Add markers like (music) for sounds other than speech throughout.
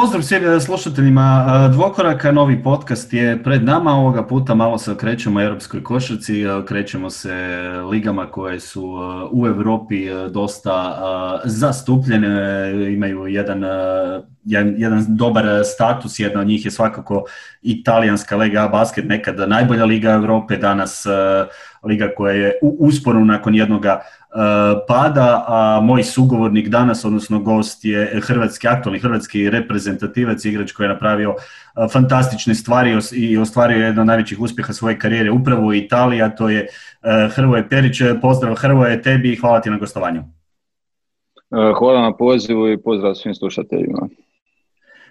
Pozdrav svim e, slušateljima e, Dvokoraka, novi podcast je pred nama, ovoga puta malo se okrećemo europskoj košarci, e, okrećemo se ligama koje su u Europi dosta zastupljene, imaju jedan, jedan dobar status, jedna od njih je svakako italijanska Lega Basket, nekada najbolja liga Europe, danas liga koja je u usporu nakon jednoga pada, a moj sugovornik danas, odnosno gost je hrvatski, aktualni hrvatski reprezentativac, igrač koji je napravio fantastične stvari i ostvario jedan od najvećih uspjeha svoje karijere upravo u Italiji, a to je Hrvoje Perić. Pozdrav Hrvoje tebi i hvala ti na gostovanju. Hvala na pozivu i pozdrav svim slušateljima.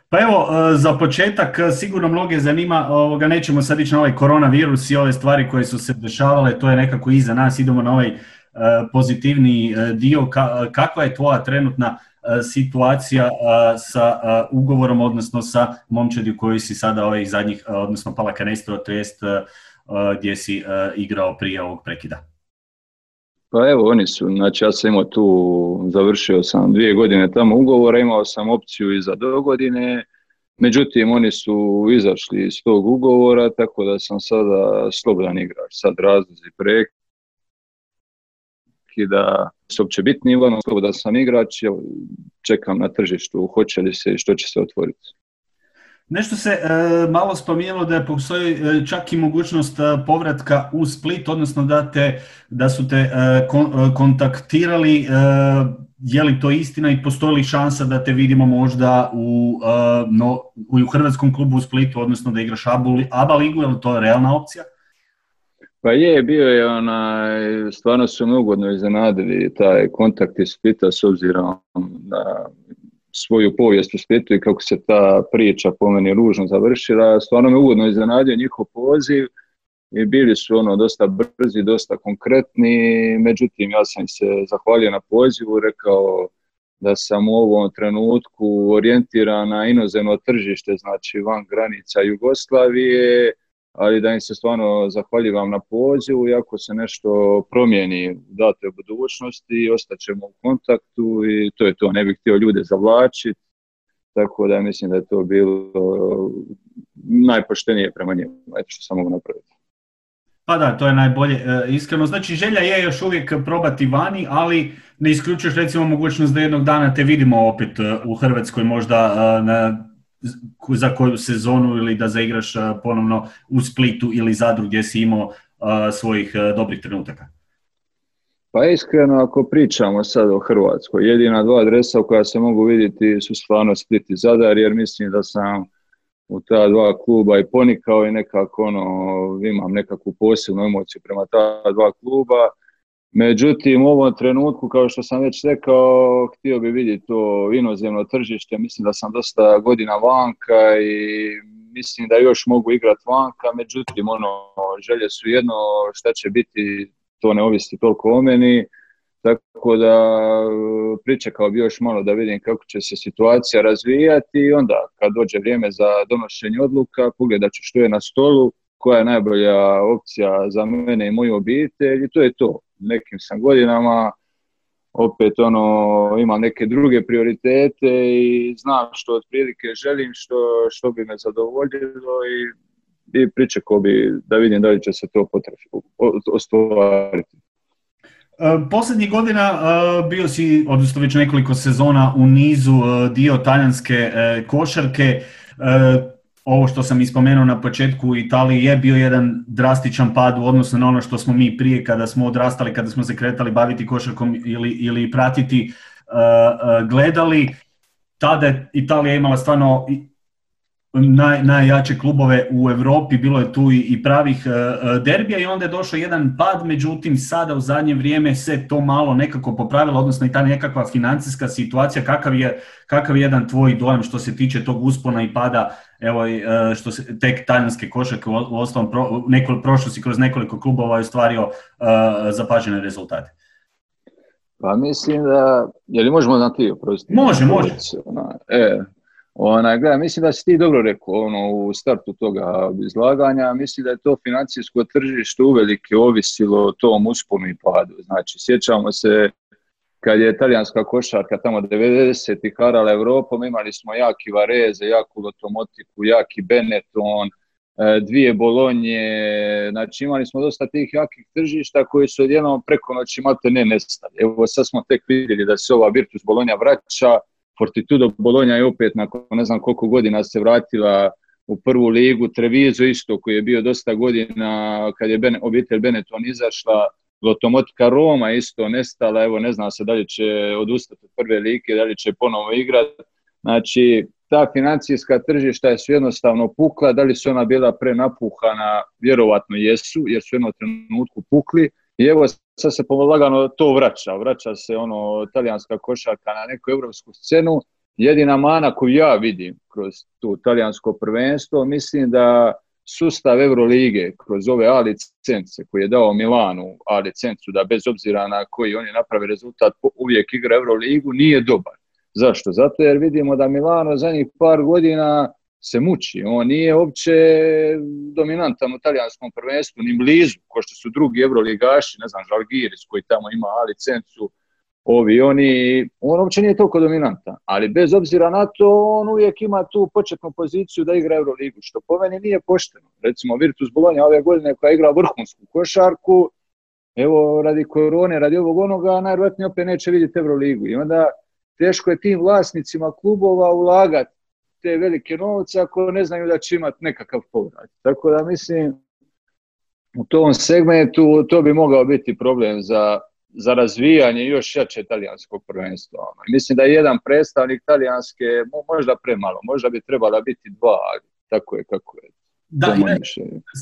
Pa evo, za početak sigurno mnoge zanima, ovoga, nećemo sad ići na ovaj koronavirus i ove stvari koje su se dešavale, to je nekako iza nas, idemo na ovaj pozitivni e, dio. Kakva je tvoja trenutna e, situacija sa ugovorom, odnosno sa momčadi koji si sada ovih zadnjih, odnosno Palakanestro, to jest gdje si igrao prije ovog prekida? Pa evo, oni su, znači ja sam imao tu, završio sam dvije godine tamo ugovora, imao sam opciju i za do godine, međutim oni su izašli iz tog ugovora, tako da sam sada slobodan igrač, sad razlozi projekt da su uopće bitni, uglavnom da sam igrač, čekam na tržištu, hoće li se i što će se otvoriti. Nešto se e, malo spomenulo da postoji e, čak i mogućnost e, povratka u Split, odnosno da, te, da su te kontaktirali, je li to istina i postoji li šansa da te vidimo možda u, no, u Hrvatskom klubu u Splitu, odnosno da igraš ABA ligu, je li to realna opcija? Pa je, bio je onaj, stvarno su me ugodno iznenadili taj kontakt iz Splita s obzirom na svoju povijest u Splitu i kako se ta priča po meni ružno završila. Stvarno me ugodno iznenadio njihov poziv i bili su ono dosta brzi, dosta konkretni, međutim ja sam se zahvalio na pozivu, rekao da sam u ovom trenutku orijentiran na inozemno tržište, znači van granica Jugoslavije, ali da im se stvarno zahvaljivam na pozivu i ako se nešto promijeni u datoj budućnosti, ostaćemo u kontaktu i to je to, ne bih htio ljude zavlačiti, tako da mislim da je to bilo najpoštenije prema njemu, eto što sam mogu napraviti. Pa da, to je najbolje. E, iskreno, znači želja je još uvijek probati vani, ali ne isključuješ recimo mogućnost da jednog dana te vidimo opet e, u Hrvatskoj možda e, na za koju sezonu ili da zaigraš ponovno u Splitu ili Zadru gdje si imao svojih dobrih trenutaka? Pa iskreno, ako pričamo sad o Hrvatskoj, jedina dva adresa koja se mogu vidjeti su stvarno Split i Zadar, jer mislim da sam u ta dva kluba i ponikao i nekako ono, imam nekakvu posebnu emociju prema ta dva kluba Međutim, u ovom trenutku, kao što sam već rekao, htio bi vidjeti to inozemno tržište. Mislim da sam dosta godina vanka i mislim da još mogu igrati vanka. Međutim, ono, želje su jedno, šta će biti, to ne ovisi toliko o meni. Tako da pričekao bi još malo da vidim kako će se situacija razvijati i onda kad dođe vrijeme za donošenje odluka, pogledat ću što je na stolu, koja je najbolja opcija za mene i moju obitelj i to je to nekim sam godinama, opet ono, imam neke druge prioritete i znam što otprilike želim, što, što bi me zadovoljilo i, i pričekao bi da vidim da li će se to ostvariti. E, posljednjih godina e, bio si, odnosno već nekoliko sezona u nizu e, dio talijanske košarke ovo što sam ispomenuo na početku u Italiji je bio jedan drastičan pad u odnosu na ono što smo mi prije kada smo odrastali, kada smo se kretali baviti košarkom ili, ili pratiti, uh, uh, gledali. Tada je Italija imala stvarno naj, najjače klubove u Europi, bilo je tu i, pravih uh, derbija i onda je došao jedan pad, međutim sada u zadnje vrijeme se to malo nekako popravilo, odnosno i ta nekakva financijska situacija, kakav je, kakav je jedan tvoj dojam što se tiče tog uspona i pada evo e, što se tek talijanske košarke u osnovom pro, nekoliko, prošlo si kroz nekoliko klubova i ostvario uh, zapažene rezultate. Pa mislim da, je li možemo na ti oprostiti? Može, može. e, ona, gledaj, mislim da si ti dobro rekao ono, u startu toga izlaganja, mislim da je to financijsko tržište uvelike ovisilo o tom usponu i padu. Znači, sjećamo se kad je talijanska košarka tamo 90-ih harala Evropom, imali smo jaki Vareze, jaku Lotomotiku, jaki Benetton, e, dvije Bolonje, znači imali smo dosta tih jakih tržišta koji su odjednom preko noći malte ne nestali. Evo sad smo tek vidjeli da se ova Virtus Bolonja vraća, Fortitudo Bolonja je opet nakon ne znam koliko godina se vratila u prvu ligu, Trevizo isto koji je bio dosta godina kad je obitelj Benetton izašla, Lotomotika Roma isto nestala, evo ne znam se da li će odustati od prve like, da li će ponovo igrati. Znači, ta financijska tržišta su jednostavno pukla, da li su ona bila prenapuhana, vjerovatno jesu, jer su jednom trenutku pukli. I evo sad se polagano to vraća, vraća se ono talijanska košarka na neku europsku scenu. Jedina mana koju ja vidim kroz tu talijansko prvenstvo, mislim da sustav Eurolige kroz ove A licence koje je dao Milanu A licencu da bez obzira na koji oni naprave rezultat uvijek igra Euroligu nije dobar. Zašto? Zato jer vidimo da Milano zadnjih par godina se muči. On nije uopće dominantan u talijanskom prvenstvu, ni blizu, ko što su drugi Euroligaši, ne znam, Žalgiris koji tamo ima A licencu, ovi, oni, on uopće nije toliko dominantan, ali bez obzira na to, on uvijek ima tu početnu poziciju da igra Euroligu, što po meni nije pošteno. Recimo, Virtus Bologna ove godine koja igra vrhunsku košarku, evo, radi korone, radi ovog onoga, najvjerojatnije opet neće vidjeti Euroligu. I onda teško je tim vlasnicima klubova ulagati te velike novce ako ne znaju da će imati nekakav povrat. Tako da mislim, u tom segmentu to bi mogao biti problem za, za razvijanje još jače talijanskog prvenstva. Ono. Mislim da je jedan predstavnik talijanske možda premalo, možda bi trebala biti dva, ali tako je kako je. Da,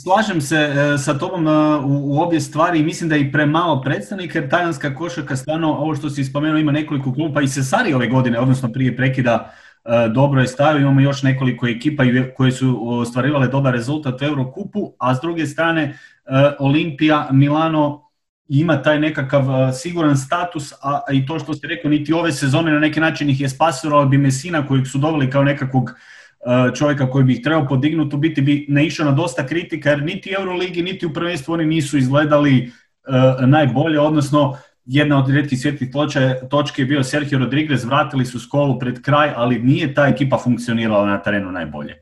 slažem se e, sa tobom e, u, u obje stvari i mislim da je i premalo predstavnika jer talijanska košarka stvarno, ovo što si spomenuo, ima nekoliko kluba i Sesari ove godine, odnosno prije prekida dobro je stavio, imamo još nekoliko ekipa koje su ostvarivale dobar rezultat u Eurokupu, a s druge strane Olimpija, Milano ima taj nekakav siguran status, a i to što ste rekao, niti ove sezone na neki način ih je spasilo, ali bi Mesina kojeg su doveli kao nekakvog čovjeka koji bi ih trebao podignuti, u biti bi naišao na dosta kritika, jer niti u Euroligi, niti u prvenstvu oni nisu izgledali najbolje, odnosno jedna od rijetkih svjetlih točke je bio Sergio Rodriguez, vratili su skolu pred kraj, ali nije ta ekipa funkcionirala na terenu najbolje.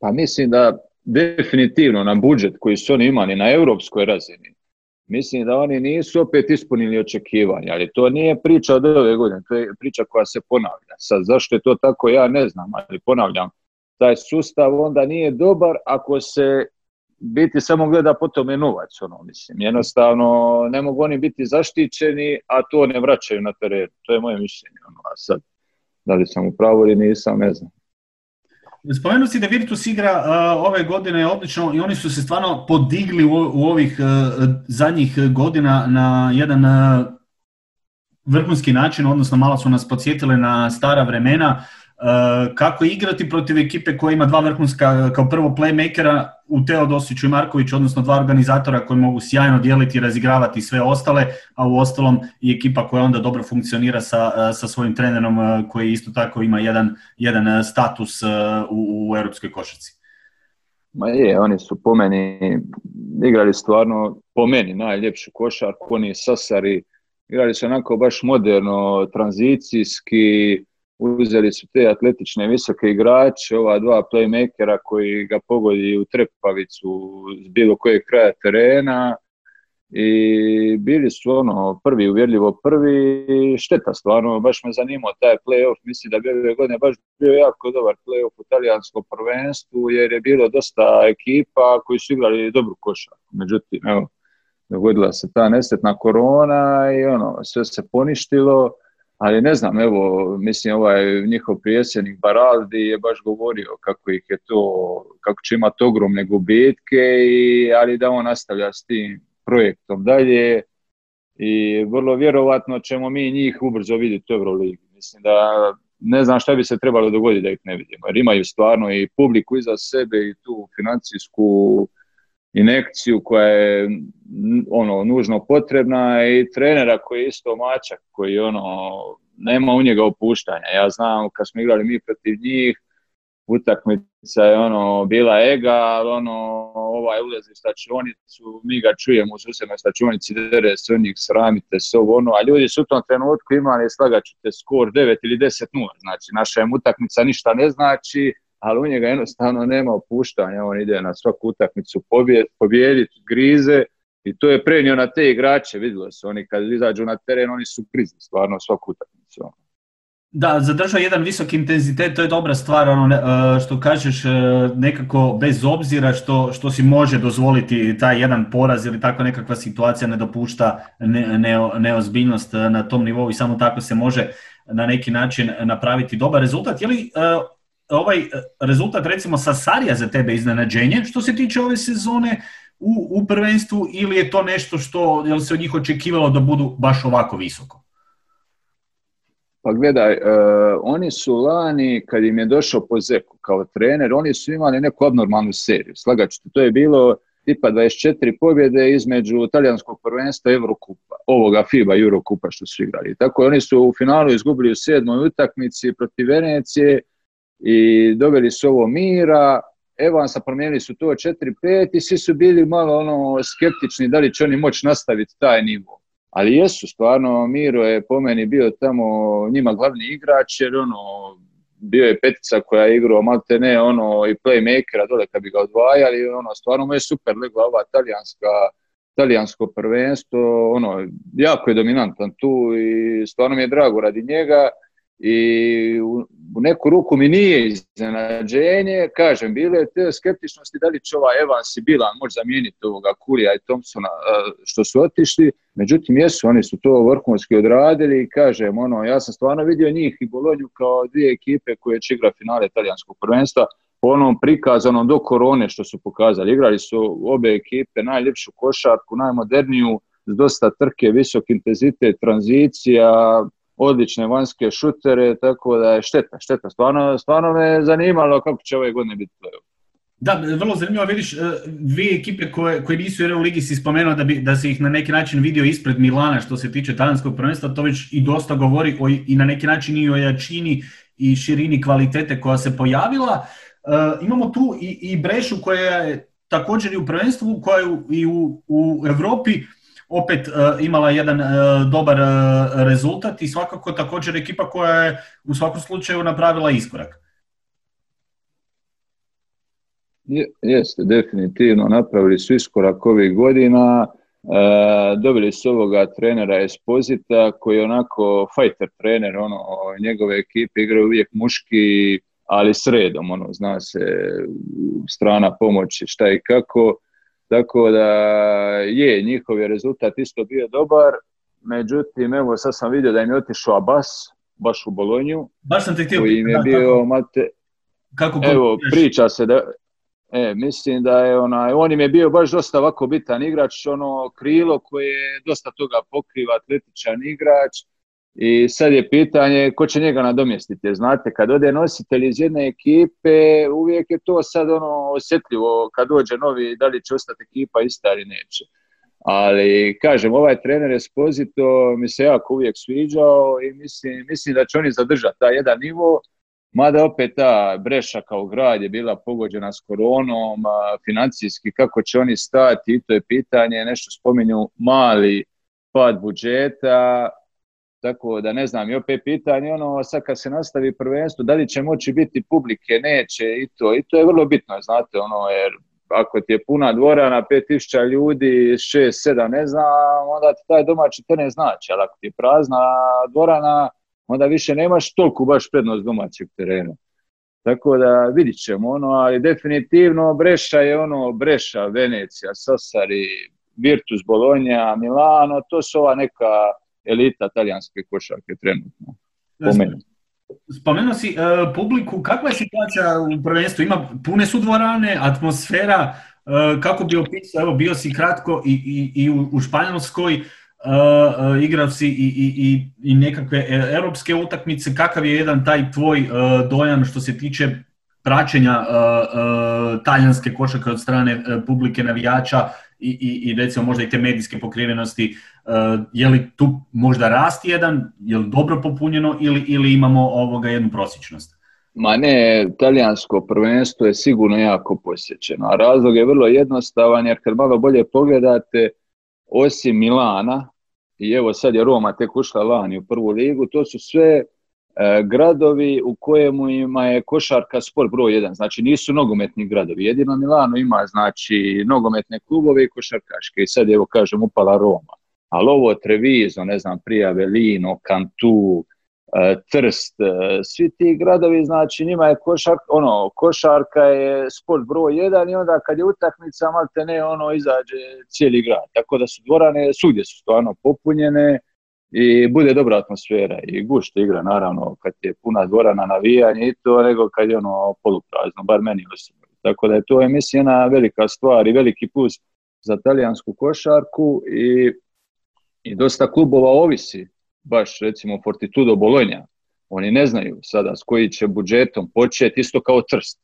Pa mislim da definitivno na budžet koji su oni imali na europskoj razini, mislim da oni nisu opet ispunili očekivanja, ali to nije priča od ove godine, to je priča koja se ponavlja. Sad, zašto je to tako, ja ne znam, ali ponavljam, taj sustav onda nije dobar ako se biti samo gleda po tome novac, ono, mislim. Jednostavno, ne mogu oni biti zaštićeni, a to ne vraćaju na teren. To je moje mišljenje, ono, a sad, da li sam u pravu ili nisam, ne znam. Spomenuo si da Virtus igra ove godine odlično i oni su se stvarno podigli u, ovih zadnjih godina na jedan vrhunski način, odnosno malo su nas podsjetile na stara vremena. Kako igrati protiv ekipe koja ima dva vrhunska, kao prvo playmakera u Teodosiću i Markoviću, odnosno dva organizatora koji mogu sjajno dijeliti i razigravati sve ostale, a u ostalom i ekipa koja onda dobro funkcionira sa, sa svojim trenerom koji isto tako ima jedan, jedan status u, u europskoj košarci. Ma je, oni su po meni igrali stvarno, po meni, najljepšu košarku, oni sasari, igrali su onako baš moderno, tranzicijski, uzeli su te atletične visoke igrače, ova dva playmakera koji ga pogodi u trepavicu s bilo kojeg kraja terena i bili su ono prvi, uvjerljivo prvi, šteta stvarno, baš me zanimao taj playoff, mislim da bi ove godine baš bio jako dobar playoff u talijanskom prvenstvu jer je bilo dosta ekipa koji su igrali dobru košarku, međutim, evo, dogodila se ta nesretna korona i ono, sve se poništilo, ali ne znam, evo, mislim, ovaj njihov prijedsjednik Baraldi je baš govorio kako ih je to, kako će imati ogromne gubitke, i, ali da on nastavlja s tim projektom dalje i vrlo vjerovatno ćemo mi njih ubrzo vidjeti u Euroligi. Mislim da ne znam šta bi se trebalo dogoditi da ih ne vidimo, jer imaju stvarno i publiku iza sebe i tu financijsku inekciju koja je ono nužno potrebna i trenera koji je isto mačak koji ono nema u njega opuštanja. Ja znam kad smo igrali mi protiv njih utakmica je ono bila ega, ali ono ovaj ulazi u stačionicu, mi ga čujemo u susjednoj stačionici, dere se njih, sramite se ovo ono, a ljudi su u tom trenutku imali slagat ćete skor 9 ili 10 0, znači naša utakmica ništa ne znači, ali u njega jednostavno nema opuštanja, on ide na svaku utakmicu pobijediti, grize i to je prenio na te igrače, vidjelo se, oni kad izađu na teren, oni su grizni stvarno svaku utakmicu. Ono. Da, zadržao jedan visok intenzitet, to je dobra stvar, ono, e, što kažeš, e, nekako bez obzira što, što si može dozvoliti taj jedan poraz ili takva nekakva situacija ne dopušta ne, neozbiljnost na tom nivou i samo tako se može na neki način napraviti dobar rezultat. Je li e, ovaj rezultat recimo sa Sarija za tebe iznenađenje što se tiče ove sezone u, u prvenstvu ili je to nešto što se od njih očekivalo da budu baš ovako visoko? Pa gledaj, uh, oni su lani, kad im je došao po Zeku kao trener, oni su imali neku abnormalnu seriju. Slagaću, to je bilo tipa 24 pobjede između talijanskog prvenstva Eurokupa, ovoga FIBA Eurokupa što su igrali. Tako oni su u finalu izgubili u sedmoj utakmici protiv Venecije i doveli su ovo mira, Evansa promijenili su to 4-5 i svi su bili malo ono skeptični da li će oni moći nastaviti taj nivo. Ali jesu, stvarno, Miro je po meni bio tamo njima glavni igrač, jer ono, bio je petica koja je igrao malte ne ono i playmakera dole kad bi ga odvajali, ono, stvarno mu je super legla ova talijanska, talijansko prvenstvo, ono, jako je dominantan tu i stvarno mi je drago radi njega i u, neku ruku mi nije iznenađenje, kažem, bile te skeptičnosti da li će ovaj Evans i Bilan može zamijeniti ovoga Kurija i Thompsona što su otišli, međutim jesu, oni su to vrhunski odradili i kažem, ono, ja sam stvarno vidio njih i Bolonju kao dvije ekipe koje će igrati finale talijanskog prvenstva, po onom prikazanom do korone što su pokazali. Igrali su obe ekipe najljepšu košarku, najmoderniju, s dosta trke, visok intenzitet, tranzicija, odlične vanjske šutere, tako da je šteta, šteta. Stvarno, stvarno me zanimalo kako će ove godine biti Da, vrlo zanimljivo, vidiš, e, dvije ekipe koje, koje nisu u ligi si spomenuo da, bi, da se ih na neki način vidio ispred Milana što se tiče talijanskog prvenstva, to već i dosta govori o, i na neki način i o jačini i širini kvalitete koja se pojavila. E, imamo tu i, i Brešu koja je također i u prvenstvu, koja je i u, u Europi opet uh, imala jedan uh, dobar uh, rezultat i svakako također ekipa koja je u svakom slučaju napravila iskorak. Jeste, definitivno napravili su iskorak ovih godina. E, dobili su ovoga trenera Esposita koji je onako fighter trener, ono, njegove ekipe igraju uvijek muški, ali sredom, ono, zna se strana pomoći šta i kako tako da je, njihov je rezultat isto bio dobar, međutim, evo sad sam vidio da im je otišao Abbas, baš u Bolonju. Baš sam te htio koji im je bio, mate, kako evo, priča se da, e, mislim da je onaj, on im je bio baš dosta ovako bitan igrač, ono krilo koje dosta toga pokriva, atletičan igrač, i sad je pitanje ko će njega nadomjestiti. Znate, kad ode nositelj iz jedne ekipe, uvijek je to sad ono osjetljivo kad dođe novi, da li će ostati ekipa ista ili neće. Ali, kažem, ovaj trener Esposito mi se jako uvijek sviđao i mislim, mislim da će oni zadržati taj jedan nivo, mada opet ta Breša kao grad je bila pogođena s koronom, financijski kako će oni stati, i to je pitanje, nešto spominju mali pad budžeta, tako da ne znam, i opet pitanje, ono, sad kad se nastavi prvenstvo, da li će moći biti publike, neće i to. I to je vrlo bitno, znate, ono, jer ako ti je puna dvorana, 5000 ljudi, 6, 7, ne znam, onda ti taj domaći teren znači, ali ako ti je prazna dvorana, onda više nemaš toliko baš prednost domaćeg terena. Tako da vidit ćemo ono, ali definitivno Breša je ono Breša, Venecija, Sassari, Virtus Bologna, Milano, to su ova neka elita talijanske košarke trenutno. Spomenuo si uh, publiku, kakva je situacija u prvenstvu? Ima pune su dvorane, atmosfera, uh, kako bi opisao, evo bio si kratko i, i, i u, u Španjolskoj, uh, igrao si i, i, i nekakve europske utakmice, kakav je jedan taj tvoj dojam što se tiče praćenja talijanske košarke od strane publike navijača i, i, i recimo možda i te medijske pokrivenosti, uh, je li tu možda rast jedan, je li dobro popunjeno ili, ili imamo ovoga jednu prosječnost? Ma ne, talijansko prvenstvo je sigurno jako posjećeno, a razlog je vrlo jednostavan jer kad malo bolje pogledate, osim Milana, i evo sad je Roma tek ušla lani u prvu ligu, to su sve e, gradovi u kojemu ima je košarka sport broj jedan, znači nisu nogometni gradovi, jedino Milano ima znači nogometne klubove i košarkaške. I sad evo kažem upala Roma, ali ovo Trevizo, ne znam, prije Avelino, Cantu, E, Trst, e, svi ti gradovi, znači njima je košarka, ono, košarka je sport broj jedan i onda kad je utakmica, malte ne, ono, izađe cijeli grad. Tako da su dvorane, svugdje su stvarno popunjene i bude dobra atmosfera i gušte igra, naravno, kad je puna dvorana navijanje i to, nego kad je ono poluprazno, bar meni osobno. Tako da je to, je, mislim, jedna velika stvar i veliki plus za talijansku košarku i, i dosta klubova ovisi baš recimo Fortitudo Bologna, oni ne znaju sada s koji će budžetom početi, isto kao Trst.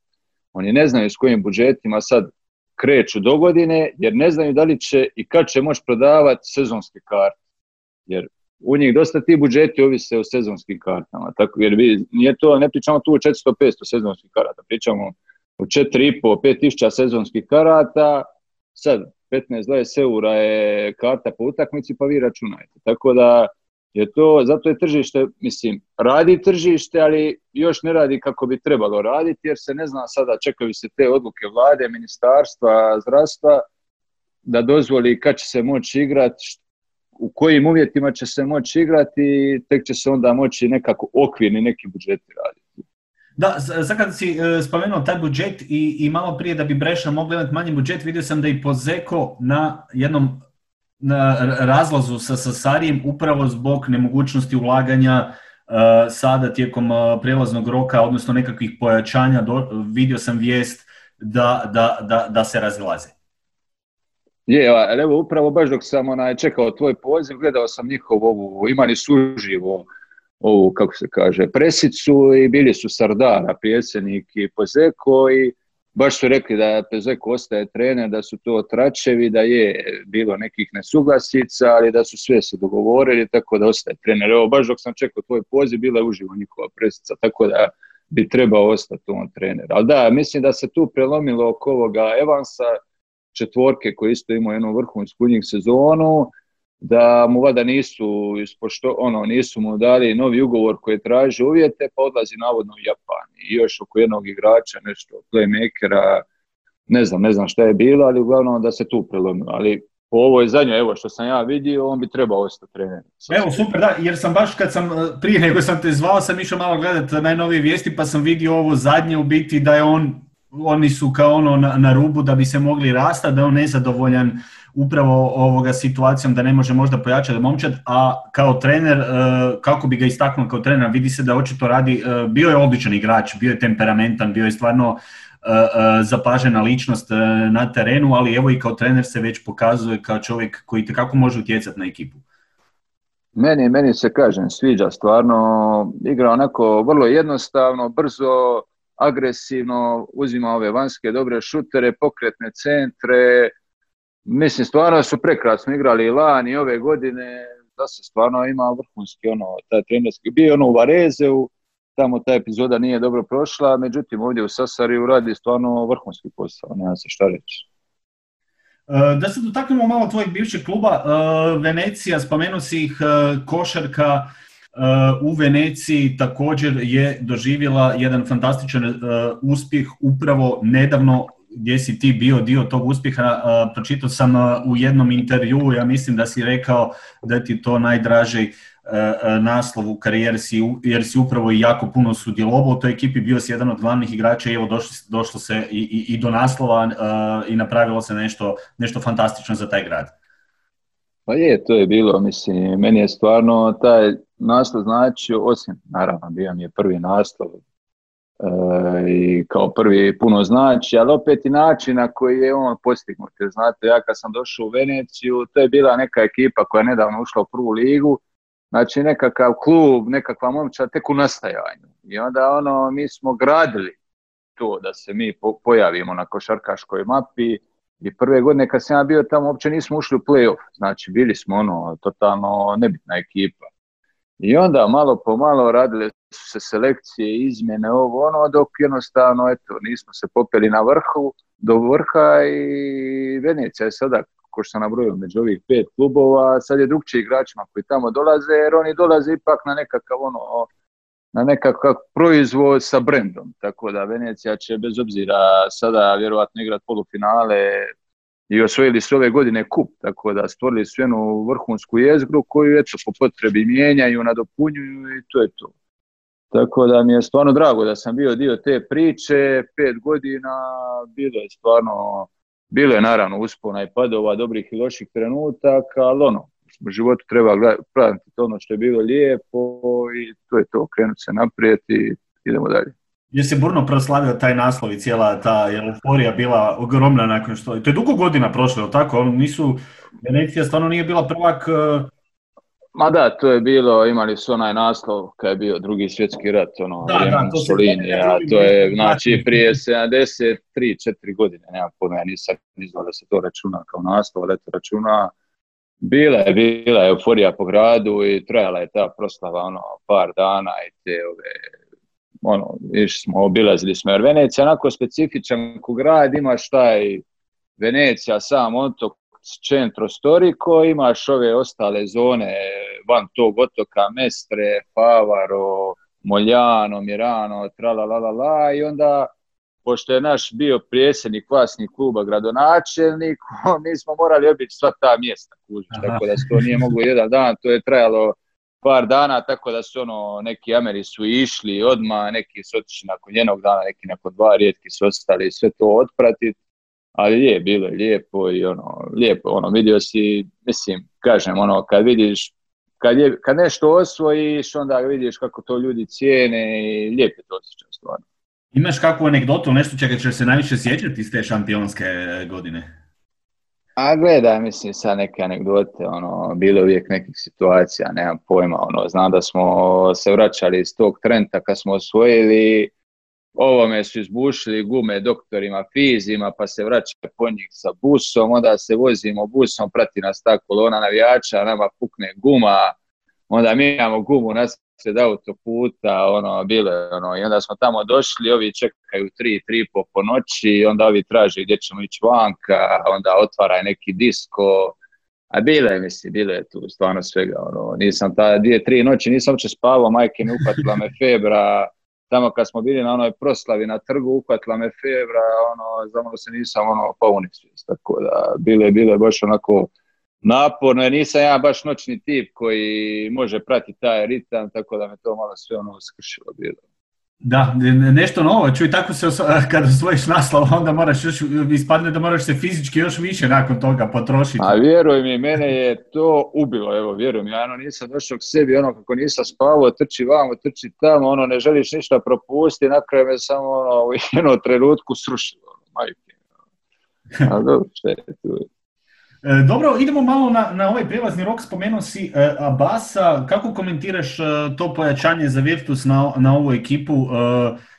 Oni ne znaju s kojim budžetima sad kreću do godine, jer ne znaju da li će i kad će moći prodavati sezonske karte. Jer u njih dosta ti budžeti ovise o sezonskim kartama. Tako, jer vi, nije to, ne pričamo tu o 400-500 sezonskih karata, pričamo o 4,5-5 tisuća sezonskih karata, sad 15-20 eura je karta po utakmici, pa vi računajte. Tako da je to, zato je tržište, mislim, radi tržište, ali još ne radi kako bi trebalo raditi, jer se ne zna sada, čekaju se te odluke vlade, ministarstva, zdravstva, da dozvoli kad će se moći igrati, u kojim uvjetima će se moći igrati tek će se onda moći nekako okvirni neki budžeti raditi. Da, sad kad si e, spomenuo taj budžet i, i malo prije da bi Breša mogla imati manji budžet, vidio sam da i Pozeko na jednom na razlazu sa, sa Sarijem upravo zbog nemogućnosti ulaganja uh, sada tijekom uh, prijelaznog roka, odnosno nekakvih pojačanja, do, vidio sam vijest da, da, da, da se razilaze. Je, ali evo upravo baš dok sam onaj, čekao tvoj poziv, gledao sam njihov ovu, imali suživo ovu, kako se kaže, presicu i bili su Sardara, pjesenik i Pozeko i baš su rekli da Pezeko ostaje trener, da su to tračevi, da je bilo nekih nesuglasica, ali da su sve se dogovorili, tako da ostaje trener. Evo, baš dok sam čekao tvoj poziv, bila je uživo njihova presica, tako da bi trebao ostati on trener. Ali da, mislim da se tu prelomilo oko ovoga Evansa, četvorke koji isto imao jednu vrhunsku njih sezonu, da mu vada nisu ispošto, ono, nisu mu dali novi ugovor koji traži uvjete, pa odlazi navodno u Japan. I još oko jednog igrača, nešto, playmakera, ne znam, ne znam šta je bilo, ali uglavnom da se tu prelomilo. Ali po ovoj zadnjoj, evo što sam ja vidio, on bi trebao ostati trener. Evo, super, da, jer sam baš kad sam, prije nego sam te zvao, sam išao malo gledati najnovije vijesti, pa sam vidio ovo zadnje u biti da je on, oni su kao ono na, na rubu da bi se mogli rastati, da je on nezadovoljan upravo ovoga situacijom da ne može možda pojačati momčad, a kao trener, e, kako bi ga istaknuo kao trener, vidi se da očito radi, e, bio je odličan igrač, bio je temperamentan, bio je stvarno e, zapažena ličnost na terenu, ali evo i kao trener se već pokazuje kao čovjek koji tekako može utjecati na ekipu. Meni, meni se kažem, sviđa stvarno, igra onako vrlo jednostavno, brzo, agresivno, uzima ove vanjske dobre šutere, pokretne centre, Mislim, stvarno su prekrasno igrali i lani ove godine, da se stvarno ima vrhunski ono, taj trenerski. Bio ono u Varezeu, tamo ta epizoda nije dobro prošla, međutim ovdje u Sasariju radi stvarno vrhunski posao, nema se šta reći. E, da se dotaknemo malo tvojeg bivšeg kluba, e, Venecija, spomenuo si ih, e, košarka u Veneciji također je doživjela jedan fantastičan uspjeh upravo nedavno gdje si ti bio dio tog uspjeha, pročitao sam u jednom intervju, ja mislim da si rekao da ti to najdraži naslov u karijeri jer si upravo i jako puno sudjelovao u toj ekipi, bio si jedan od glavnih igrača i evo došlo, došlo se i, i, i do naslova i napravilo se nešto, nešto fantastično za taj grad. Pa je, to je bilo, mislim, meni je stvarno taj naslov znači, osim, naravno, bio mi je prvi naslov, E, i kao prvi puno znači, ali opet i način na koji je on postignut. znate, ja kad sam došao u Veneciju, to je bila neka ekipa koja je nedavno ušla u prvu ligu, znači nekakav klub, nekakva momča tek u nastajanju. I onda ono, mi smo gradili to da se mi pojavimo na košarkaškoj mapi i prve godine kad sam ja bio tamo uopće nismo ušli u playoff, znači bili smo ono totalno nebitna ekipa. I onda malo po malo radile su se selekcije, izmjene, ovo ono, dok jednostavno, eto, nismo se popeli na vrhu, do vrha i Venecija je sada, ko što sam nabrojio, među ovih pet klubova, sad je drugčiji igračima koji tamo dolaze, jer oni dolaze ipak na nekakav ono, na nekakav proizvod sa brendom. Tako da Venecija će bez obzira sada vjerojatno igrati polufinale i osvojili su ove godine kup, tako da stvorili su jednu vrhunsku jezgru koju eto po potrebi mijenjaju, nadopunjuju i to je to. Tako da mi je stvarno drago da sam bio dio te priče, pet godina, bilo je stvarno, bilo je naravno uspona i padova, dobrih i loših trenutaka, ali ono, u životu treba pratiti ono što je bilo lijepo i to je to, krenuti se naprijed i idemo dalje. Je se burno proslavio taj naslov i cijela ta euforija bila ogromna nakon što... To je dugo godina prošlo, je tako? Nisu, Venecija stvarno nije bila prvak... E, Ma da, to je bilo, imali su onaj naslov kad je bio drugi svjetski rat, ono, da, da, to Mussolini, a to je, znači, prije 73, 4 godine, nema pojma, ja nisam izgleda da se to računa kao naslov, ali to računa, bila je, bila je euforija po gradu i trajala je ta proslava, ono, par dana i te ove ono, išli smo, obilazili smo, jer Venecija onako specifičan ku grad, imaš taj Venecija, sam otok, centro storico, imaš ove ostale zone van tog otoka, Mestre, Favaro, Moljano, Mirano, la i onda pošto je naš bio prijesednik vlasnik kluba gradonačelnik, (laughs) mi smo morali obići sva ta mjesta, tako da se to nije moglo jedan dan, to je trajalo par dana, tako da su ono, neki Ameri su išli odmah, neki su otišli nakon jednog dana, neki nakon dva, rijetki su ostali sve to otpratiti, ali je, bilo je lijepo i ono, lijepo, ono, vidio si, mislim, kažem, ono, kad vidiš, kad, je, kad nešto osvojiš, onda vidiš kako to ljudi cijene i lijepo to osjećaj stvarno. Imaš kakvu anegdotu, nešto čega će se najviše sjećati iz te šampionske godine? A gledaj, mislim, sa neke anegdote, ono, bilo uvijek nekih situacija, nemam pojma, ono, znam da smo se vraćali iz tog trenta kad smo osvojili, ovome su izbušili gume doktorima, fizima, pa se vraća po njih sa busom, onda se vozimo busom, prati nas ta kolona navijača, nama pukne guma, onda mi imamo gumu nas sred autoputa, ono, bilo je, ono, i onda smo tamo došli, ovi čekaju tri, tri po, po noći, onda ovi traže gdje ćemo ići vanka, onda otvaraj neki disko, a bilo je, mislim, bilo je tu stvarno svega, ono, nisam ta dvije, tri noći, nisam uopće spavao, majke mi upatila me febra, tamo kad smo bili na onoj proslavi na trgu, uhvatila me febra, ono, znamo se nisam, ono, pa tako da, bilo je, bilo baš onako, naporno, jer nisam ja baš noćni tip koji može pratiti taj ritam, tako da me to malo sve ono skršilo bilo. Da, nešto novo, čuj, tako se (laughs) kada osvojiš naslov, onda moraš još, ispadne da moraš se fizički još više nakon toga potrošiti. A vjeruj mi, mene je to ubilo, evo, vjeruj mi, ja ono nisam došao k sebi, ono kako nisam spavao, trči vamo, trči tamo, ono ne želiš ništa propustiti, na kraju me samo ono, u jednom trenutku srušilo, ono, majke. (laughs) A dobro, što je tu. E, dobro, idemo malo na, na ovaj prijelazni rok, spomenuo si e, Abasa, kako komentiraš e, to pojačanje za Virtus na, na ovu ekipu?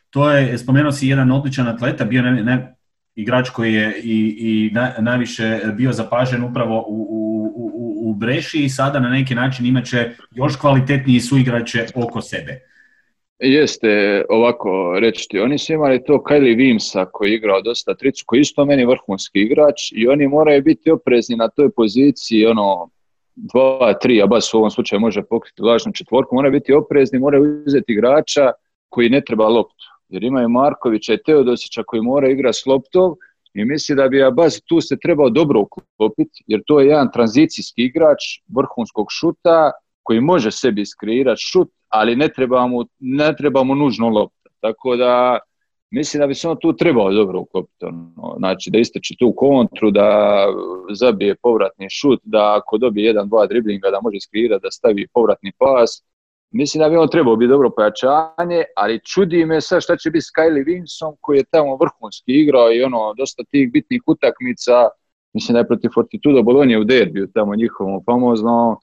To je, spomenuo si jedan odličan atleta, bio ne, ne, igrač koji je i, i najviše bio zapažen upravo u, u, u, u Breši i sada na neki način imat će još kvalitetniji suigrače oko sebe. Jeste, ovako reći ti, oni su imali to Kylie Wimsa koji je igrao dosta tricu, koji isto meni vrhunski igrač i oni moraju biti oprezni na toj poziciji, ono, dva, tri, a baš u ovom slučaju može pokriti lažnu četvorku, moraju biti oprezni, moraju uzeti igrača koji ne treba loptu. Jer imaju Markovića i Teodosića koji moraju igrati s loptom i misli da bi Abaz tu se trebao dobro uklopiti, jer to je jedan tranzicijski igrač vrhunskog šuta koji može sebi iskreirati šut, ali ne treba mu, ne treba mu nužno lopta. Tako da mislim da bi se on tu trebao dobro uklopiti. Ono. Znači da isteči tu kontru, da zabije povratni šut, da ako dobije jedan, dva driblinga da može iskreirati, da stavi povratni pas. Mislim da bi on trebao biti dobro pojačanje, ali čudi me sad šta će biti s Kylie Vinson koji je tamo vrhunski igrao i ono dosta tih bitnih utakmica. Mislim da je protiv Fortitudo Bolonije u derbiju tamo njihovom famozno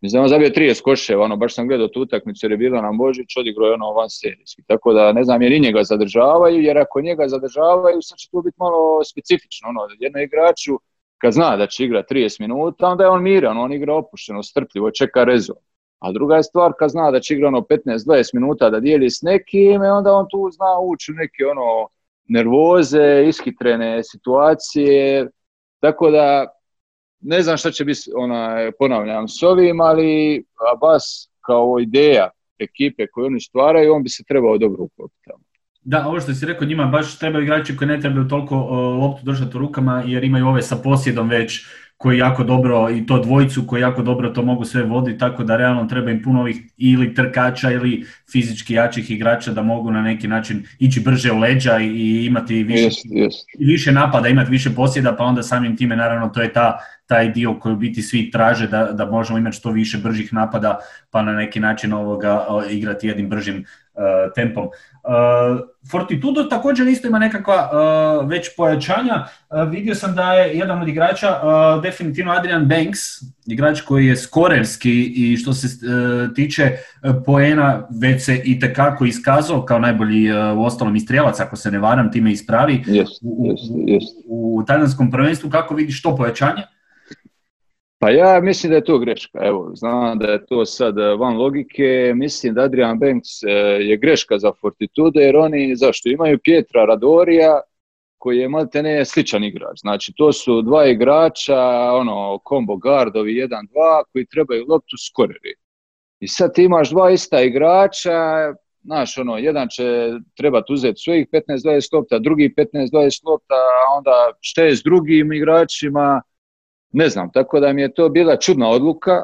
Mislim, on zabio 30 koševa, ono, baš sam gledao tu utakmicu jer je bilo nam Božić, odigrao je ono van serijski. Tako da ne znam jer i njega zadržavaju, jer ako njega zadržavaju, sad će to biti malo specifično. Ono, jedno igraču, kad zna da će igrati 30 minuta, onda je on miran, on igra opušteno, strpljivo, čeka rezo. A druga je stvar kad zna da će igrano 15-20 minuta da dijeli s nekim, e, onda on tu zna ući u neke ono nervoze, ishitrene situacije, tako da ne znam šta će biti, ona, ponavljam, s ovim, ali Abbas kao ideja ekipe koju oni stvaraju, on bi se trebao dobro uklopiti. Da, ovo što si rekao, njima baš trebaju igrači koji ne trebaju toliko loptu držati u rukama jer imaju ove sa posjedom već koji jako dobro i to dvojicu koji jako dobro to mogu sve voditi, tako da realno treba im puno ovih ili trkača ili fizički jačih igrača da mogu na neki način ići brže u leđa i imati više, više napada, imati više posjeda, pa onda samim time naravno to je ta, taj dio koji u biti svi traže da, da možemo imati što više bržih napada, pa na neki način ovoga igrati jednim bržim uh, tempom. Uh, Fortitudo također isto ima nekakva uh, već pojačanja. Vidio sam da je jedan od igrača definitivno Adrian Banks, igrač koji je skorerski i što se tiče poena već se i tekako iskazao kao najbolji u ostalom istrijelac, ako se ne varam, time ispravi u, u, u talijanskom prvenstvu. Kako vidiš to pojačanje? Pa ja mislim da je to greška. Evo, znam da je to sad e, van logike. Mislim da Adrian Banks e, je greška za Fortitude jer oni, zašto? Imaju Pietra Radorija koji je malte ne sličan igrač. Znači, to su dva igrača, ono, combo jedan, dva, koji trebaju loptu skoreri. I sad ti imaš dva ista igrača, znaš, ono, jedan će trebati uzeti svojih 15-20 lopta, drugi 15-20 lopta, a onda šta je s drugim igračima, ne znam, tako da mi je to bila čudna odluka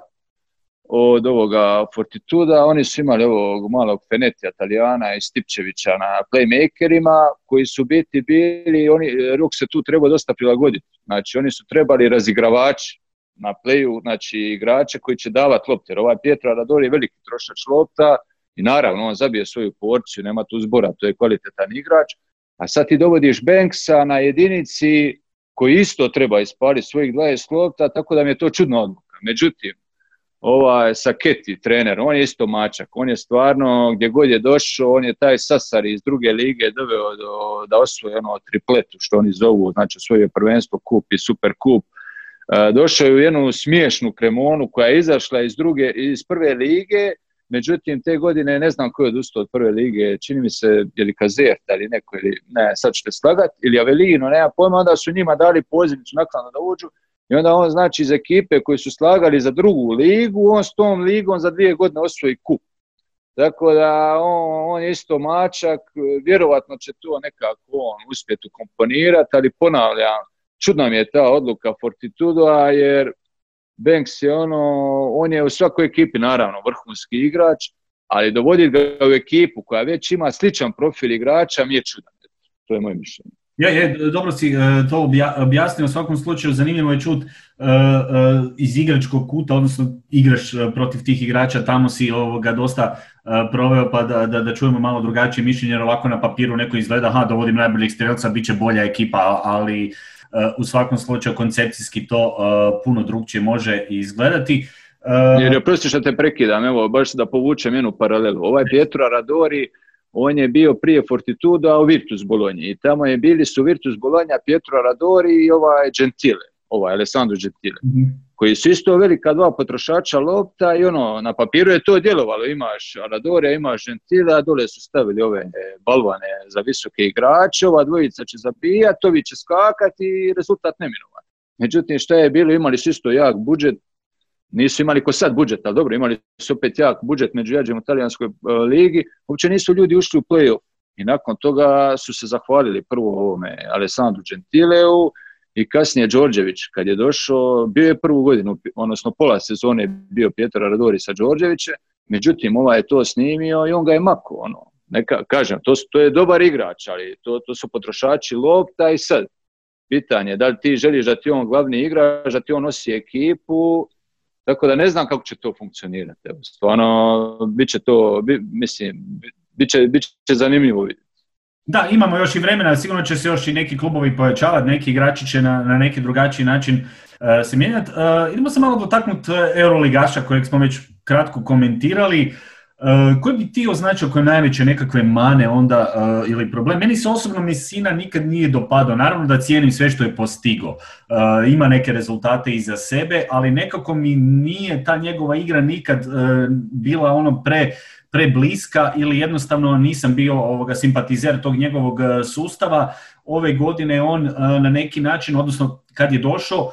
od ovoga Fortituda. Oni su imali ovog malog Fenetija, Italijana i Stipčevića na playmakerima koji su biti bili, oni, Ruk se tu trebao dosta prilagoditi. Znači, oni su trebali razigravači na playu, znači igrače koji će davati lopte. Jer ovaj Pietra Rador je veliki trošač lopta i naravno on zabije svoju porciju, nema tu zbora, to je kvalitetan igrač. A sad ti dovodiš Banksa na jedinici koji isto treba ispaliti svojih 20 lopta, tako da mi je to čudno odluka. Međutim, ovaj Saketi, trener, on je isto mačak, on je stvarno, gdje god je došao, on je taj Sasari iz druge lige doveo do, da osvoje ono tripletu, što oni zovu, znači osvojio prvenstvo, kup i super kup. E, došao je u jednu smiješnu kremonu koja je izašla iz, druge, iz prve lige, Međutim, te godine ne znam ko je odustao od prve lige, čini mi se, je li Kazert ili neko, ili, ne, sad ćete slagati, ili Avelino, nema pojma, onda su njima dali pozivnicu naknadno da uđu i onda on znači iz ekipe koji su slagali za drugu ligu, on s tom ligom za dvije godine osvoji kup. Tako da on, on je isto mačak, vjerovatno će to nekako on uspjeti ukomponirati, ali ponavljam, čudna mi je ta odluka Fortitudo, jer Banks je ono, on je u svakoj ekipi naravno vrhunski igrač, ali dovoditi ga u ekipu koja već ima sličan profil igrača mi je čudan. To je moje mišljenje. Ja, je, dobro si e, to objasnio, u svakom slučaju zanimljivo je čut e, e, iz igračkog kuta, odnosno igraš protiv tih igrača, tamo si ovoga dosta proveo pa da, da, da čujemo malo drugačije mišljenje, jer ovako na papiru neko izgleda, ha, dovodim najboljeg strelca, bit će bolja ekipa, ali u svakom slučaju koncepcijski to puno drugčije može izgledati. Jer oprosti što te prekidam, evo baš da povučem jednu paralelu. Ovaj Pietro Radori, on je bio prije Fortituda u Virtus Bologna i tamo je bili su Virtus Bologna Pietro Radori i ovaj Gentile, ovaj Alessandro Gentile. mm koji su isto velika dva potrošača lopta i ono, na papiru je to djelovalo, imaš Aradore, imaš Gentila, dole su stavili ove e, balvane za visoke igrače, ova dvojica će zabijati, ovi će skakati i rezultat neminovan. Međutim, šta je bilo, imali su isto jak budžet, nisu imali ko sad budžet, ali dobro, imali su opet jak budžet među jađem u talijanskoj e, ligi, uopće nisu ljudi ušli u play-off. I nakon toga su se zahvalili prvo ovome Alessandru Gentileu, i kasnije Đorđević kad je došao, bio je prvu godinu, odnosno pola sezone bio Pjetar Radori sa Đorđevićem, međutim ovaj je to snimio i on ga je mako, ono, neka, kažem, to, to je dobar igrač, ali to, to su potrošači lopta i sad, pitanje, da li ti želiš da ti on glavni igrač, da ti on nosi ekipu, tako da ne znam kako će to funkcionirati. Stvarno, bit će to, mislim, bit će, bit će zanimljivo vidjeti. Da, imamo još i vremena, sigurno će se još i neki klubovi pojačavati, neki igrači će na, na neki drugačiji način uh, se mijenjati. Uh, idemo se malo dotaknuti Euroligaša kojeg smo već kratko komentirali. Uh, koji bi ti označio koje najveće nekakve mane onda uh, ili problem? Meni se osobno Mesina nikad nije dopadao. Naravno da cijenim sve što je postigo. Uh, ima neke rezultate iza sebe, ali nekako mi nije ta njegova igra nikad bila ono pre prebliska ili jednostavno nisam bio ovoga simpatizer tog njegovog sustava. Ove godine on na neki način, odnosno kad je došao,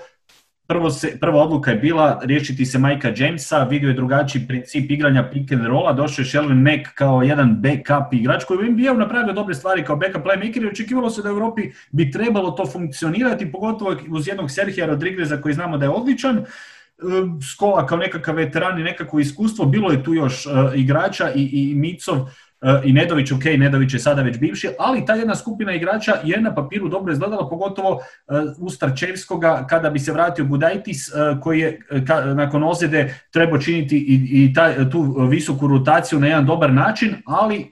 Prvo se, prva odluka je bila riješiti se Majka Jamesa, vidio je drugačiji princip igranja pick and rolla, došao je Sheldon Mack kao jedan backup igrač koji bi bio napravio dobre stvari kao backup playmaker i očekivalo se da u Europi bi trebalo to funkcionirati, pogotovo uz jednog Serhija Rodrigueza koji znamo da je odličan, Skola kao nekakav veteran i nekakvo iskustvo, bilo je tu još uh, igrača i, i Micov i Nedović, ok, Nedović je sada već bivši, ali ta jedna skupina igrača je na papiru dobro izgledala, pogotovo e, u Starčevskoga kada bi se vratio Budajtis e, koji je nakon ozljede trebao činiti i, i taj, tu visoku rotaciju na jedan dobar način, ali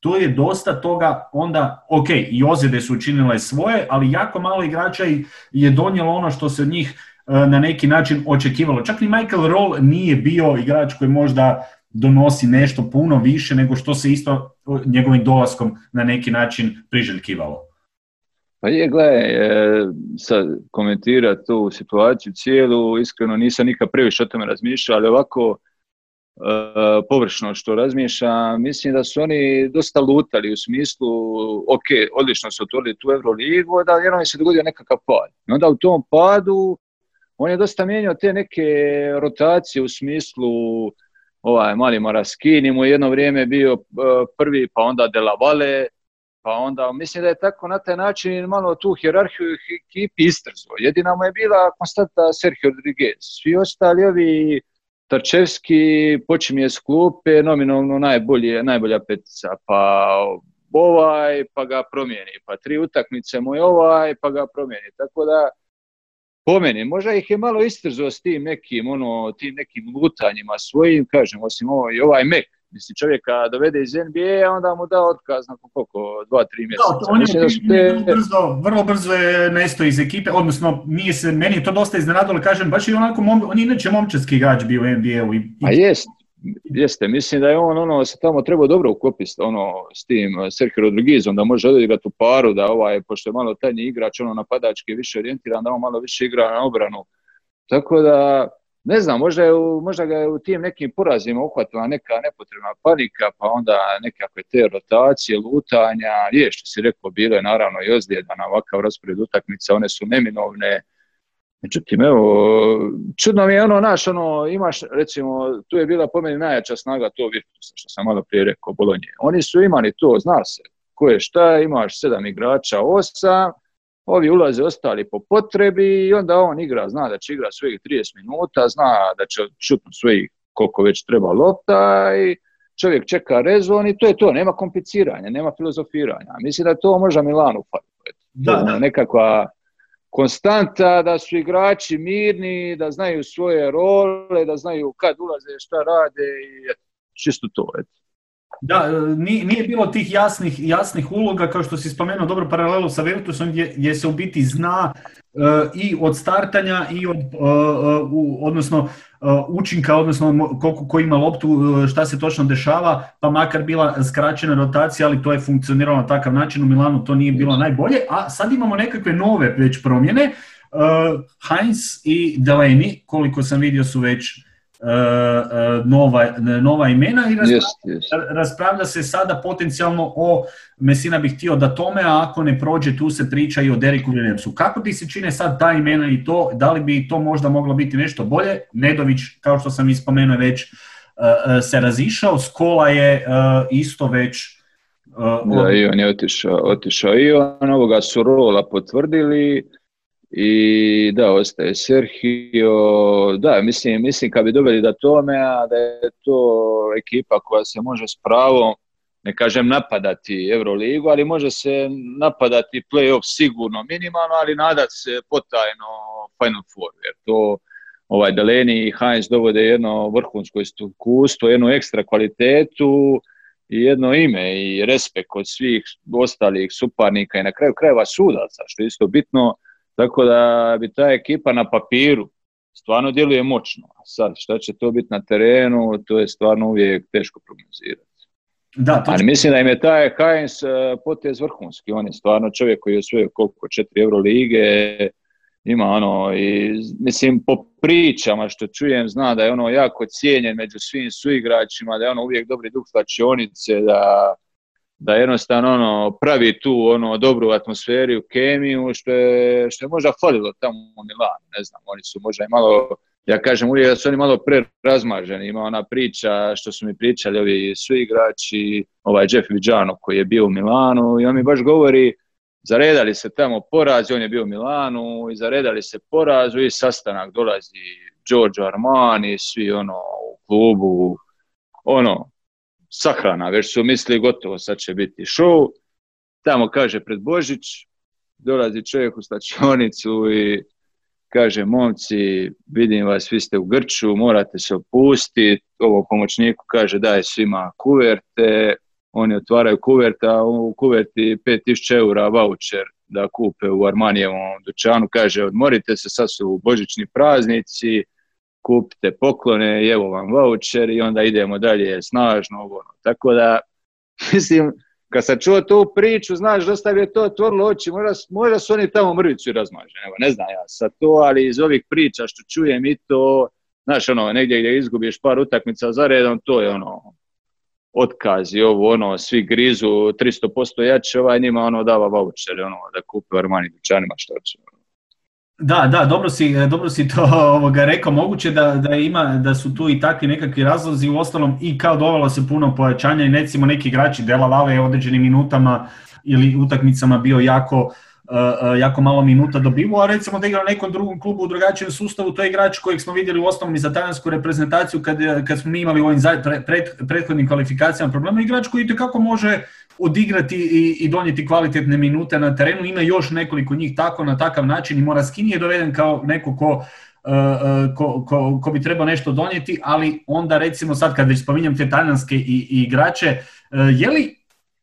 to je dosta toga onda, ok, i ozljede su učinile svoje, ali jako malo igrača je donijelo ono što se od njih e, na neki način očekivalo. Čak ni Michael Roll nije bio igrač koji možda donosi nešto puno više nego što se isto njegovim dolaskom na neki način priželjkivalo. Pa je, gledaj, e, sad komentirati tu situaciju cijelu, iskreno nisam nikad previše o tome razmišljao, ali ovako e, površno što razmišljam, mislim da su oni dosta lutali u smislu, ok, odlično su otvorili tu Euroligu, da jednom se dogodio nekakav pad. I onda u tom padu on je dosta mijenjao te neke rotacije u smislu ovaj mali Moraskini mu jedno vrijeme bio e, prvi, pa onda Delavale, pa onda mislim da je tako na taj način malo tu hjerarhiju ekipi istrzo. Jedina mu je bila konstanta Sergio Rodriguez. Svi ostali ovi Tarčevski počinje s klupe, nominovno najbolje, najbolja petica, pa ovaj, pa ga promijeni, pa tri utakmice mu je ovaj, pa ga promijeni. Tako da, po meni, možda ih je malo istrzo s tim nekim, ono, tim nekim lutanjima svojim, kažem, osim ovo, i ovaj Mek, mislim čovjeka dovede iz NBA, onda mu da otkaz nakon koliko, dva, tri mjeseca. Da, on je vrlo, brzo, vrlo brzo je nesto iz ekipe, odnosno nije se, meni je to dosta iznenadilo, kažem, baš je onako, on je inače momčarski igrač bio u NBA-u. I, A jest, Jeste, mislim da je on ono se tamo trebao dobro ukopiti ono, s tim eh, Sergio Rodriguezom, da može odigrati u paru, da ovaj, pošto je malo tajni igrač, ono napadački više orijentiran, da on malo više igra na obranu. Tako da, ne znam, možda, je možda ga je u tim nekim porazima uhvatila neka nepotrebna panika, pa onda nekakve te rotacije, lutanja, je što si rekao, bilo je naravno i ozljeda ovakav raspored utakmica, one su neminovne, Međutim, evo, čudno mi je ono, naš, ono, imaš, recimo, tu je bila po meni najjača snaga to Virtusa, što sam malo prije rekao, Bolonje. Oni su imali to, zna se, ko je šta, imaš sedam igrača, osam, ovi ulaze ostali po potrebi i onda on igra, zna da će igra svojih 30 minuta, zna da će šutnuti svojih koliko već treba lopta i čovjek čeka rezon i to je to, nema kompliciranja, nema filozofiranja. Mislim da to možda Milanu fali. Da, da. Nekakva konstanta, da su igrači mirni, da znaju svoje role, da znaju kad ulaze, šta rade i čisto to. Eto. Da, e, nije bilo tih jasnih, jasnih uloga, kao što si spomenuo dobro paralelu sa Virtusom, gdje, gdje se u biti zna uh, i od startanja i od, uh, uh, odnosno učinka, odnosno koliko ko ima loptu, šta se točno dešava, pa makar bila skraćena rotacija, ali to je funkcioniralo na takav način, u Milanu to nije bilo najbolje, a sad imamo nekakve nove već promjene, Heinz i Delaney, koliko sam vidio su već E, e, nova, nova imena i raspravlja, se sada potencijalno o Mesina bih htio da tome, a ako ne prođe tu se priča i o Deriku Williamsu. Kako ti se čine sad ta imena i to, da li bi to možda moglo biti nešto bolje? Nedović, kao što sam ispomenuo već, e, se razišao, Skola je isto već da, i on je otišao, otišao. i on ovoga su rola potvrdili i da, ostaje Sergio, da, mislim, mislim kad bi dobili da tome, a da je to ekipa koja se može s pravom, ne kažem napadati Euroligu, ali može se napadati playoff sigurno minimalno, ali nadat se potajno Final Four, jer to ovaj Deleni i Heinz dovode jedno vrhunsko iskustvo, jednu ekstra kvalitetu i jedno ime i respekt od svih ostalih suparnika i na kraju krajeva sudaca, što je isto bitno, tako da bi ta ekipa na papiru stvarno djeluje moćno. A sad, šta će to biti na terenu, to je stvarno uvijek teško prognozirati. Da, Ali mislim da im je taj Heinz e, potez vrhunski. On je stvarno čovjek koji je osvojio koliko, četiri Euro lige, ima ono, i mislim po pričama što čujem, zna da je ono jako cijenjen među svim suigračima, da je ono uvijek dobri duh slačionice, da, da jednostavno ono, pravi tu ono dobru atmosferu, kemiju, što je, što je možda falilo tamo u Milanu, ne znam, oni su možda i malo, ja kažem uvijek da su oni malo prerazmaženi, ima ona priča što su mi pričali ovi suigrači, ovaj Jeff Vidžano koji je bio u Milanu i on mi baš govori, zaredali se tamo porazi, on je bio u Milanu i zaredali se porazu i sastanak dolazi Giorgio Armani, svi ono u klubu, ono, sahrana, već su mislili gotovo, sad će biti show. Tamo kaže pred Božić, dolazi čovjek u stačionicu i kaže, momci, vidim vas, vi ste u Grču, morate se opustiti. Ovo pomoćniku kaže, daj svima kuverte, oni otvaraju kuverte, a u kuverti 5000 eura voucher da kupe u Armanijevom dućanu, kaže, odmorite se, sad su božićni praznici, kupite poklone i evo vam voucher i onda idemo dalje snažno. Ono. Tako da, (laughs) mislim, kad sam čuo tu priču, znaš, dosta je to otvorilo oči, možda, možda su oni tamo mrvicu i razmaženi, evo, ne znam ja sad to, ali iz ovih priča što čujem i to, znaš, ono, negdje gdje izgubiš par utakmica za redom, to je ono, otkazi, ovo, ono, svi grizu 300% jače, ovaj njima ono dava voucher, ono, da kupe Armani dućanima što će. Da, da, dobro si, dobro si to (laughs) ovoga rekao. Moguće da, da, ima, da su tu i takvi nekakvi razlozi, u ostalom i kao dovelo se puno pojačanja i recimo neki igrači Dela Vale je određenim minutama ili utakmicama bio jako, uh, jako malo minuta dobivo, a recimo da igra u nekom drugom klubu u drugačijem sustavu, to je igrač kojeg smo vidjeli u osnovom i za talijansku reprezentaciju kad, kad smo mi imali u ovim pred, prethodnim kvalifikacijama problema, igrač koji kako može odigrati i, i donijeti kvalitetne minute na terenu. Ima još nekoliko njih tako na takav način i Moraskini je doveden kao neko ko, e, e, ko, ko, ko bi trebao nešto donijeti, ali onda recimo sad kad već spominjem te talijanske i, igrače, e, je li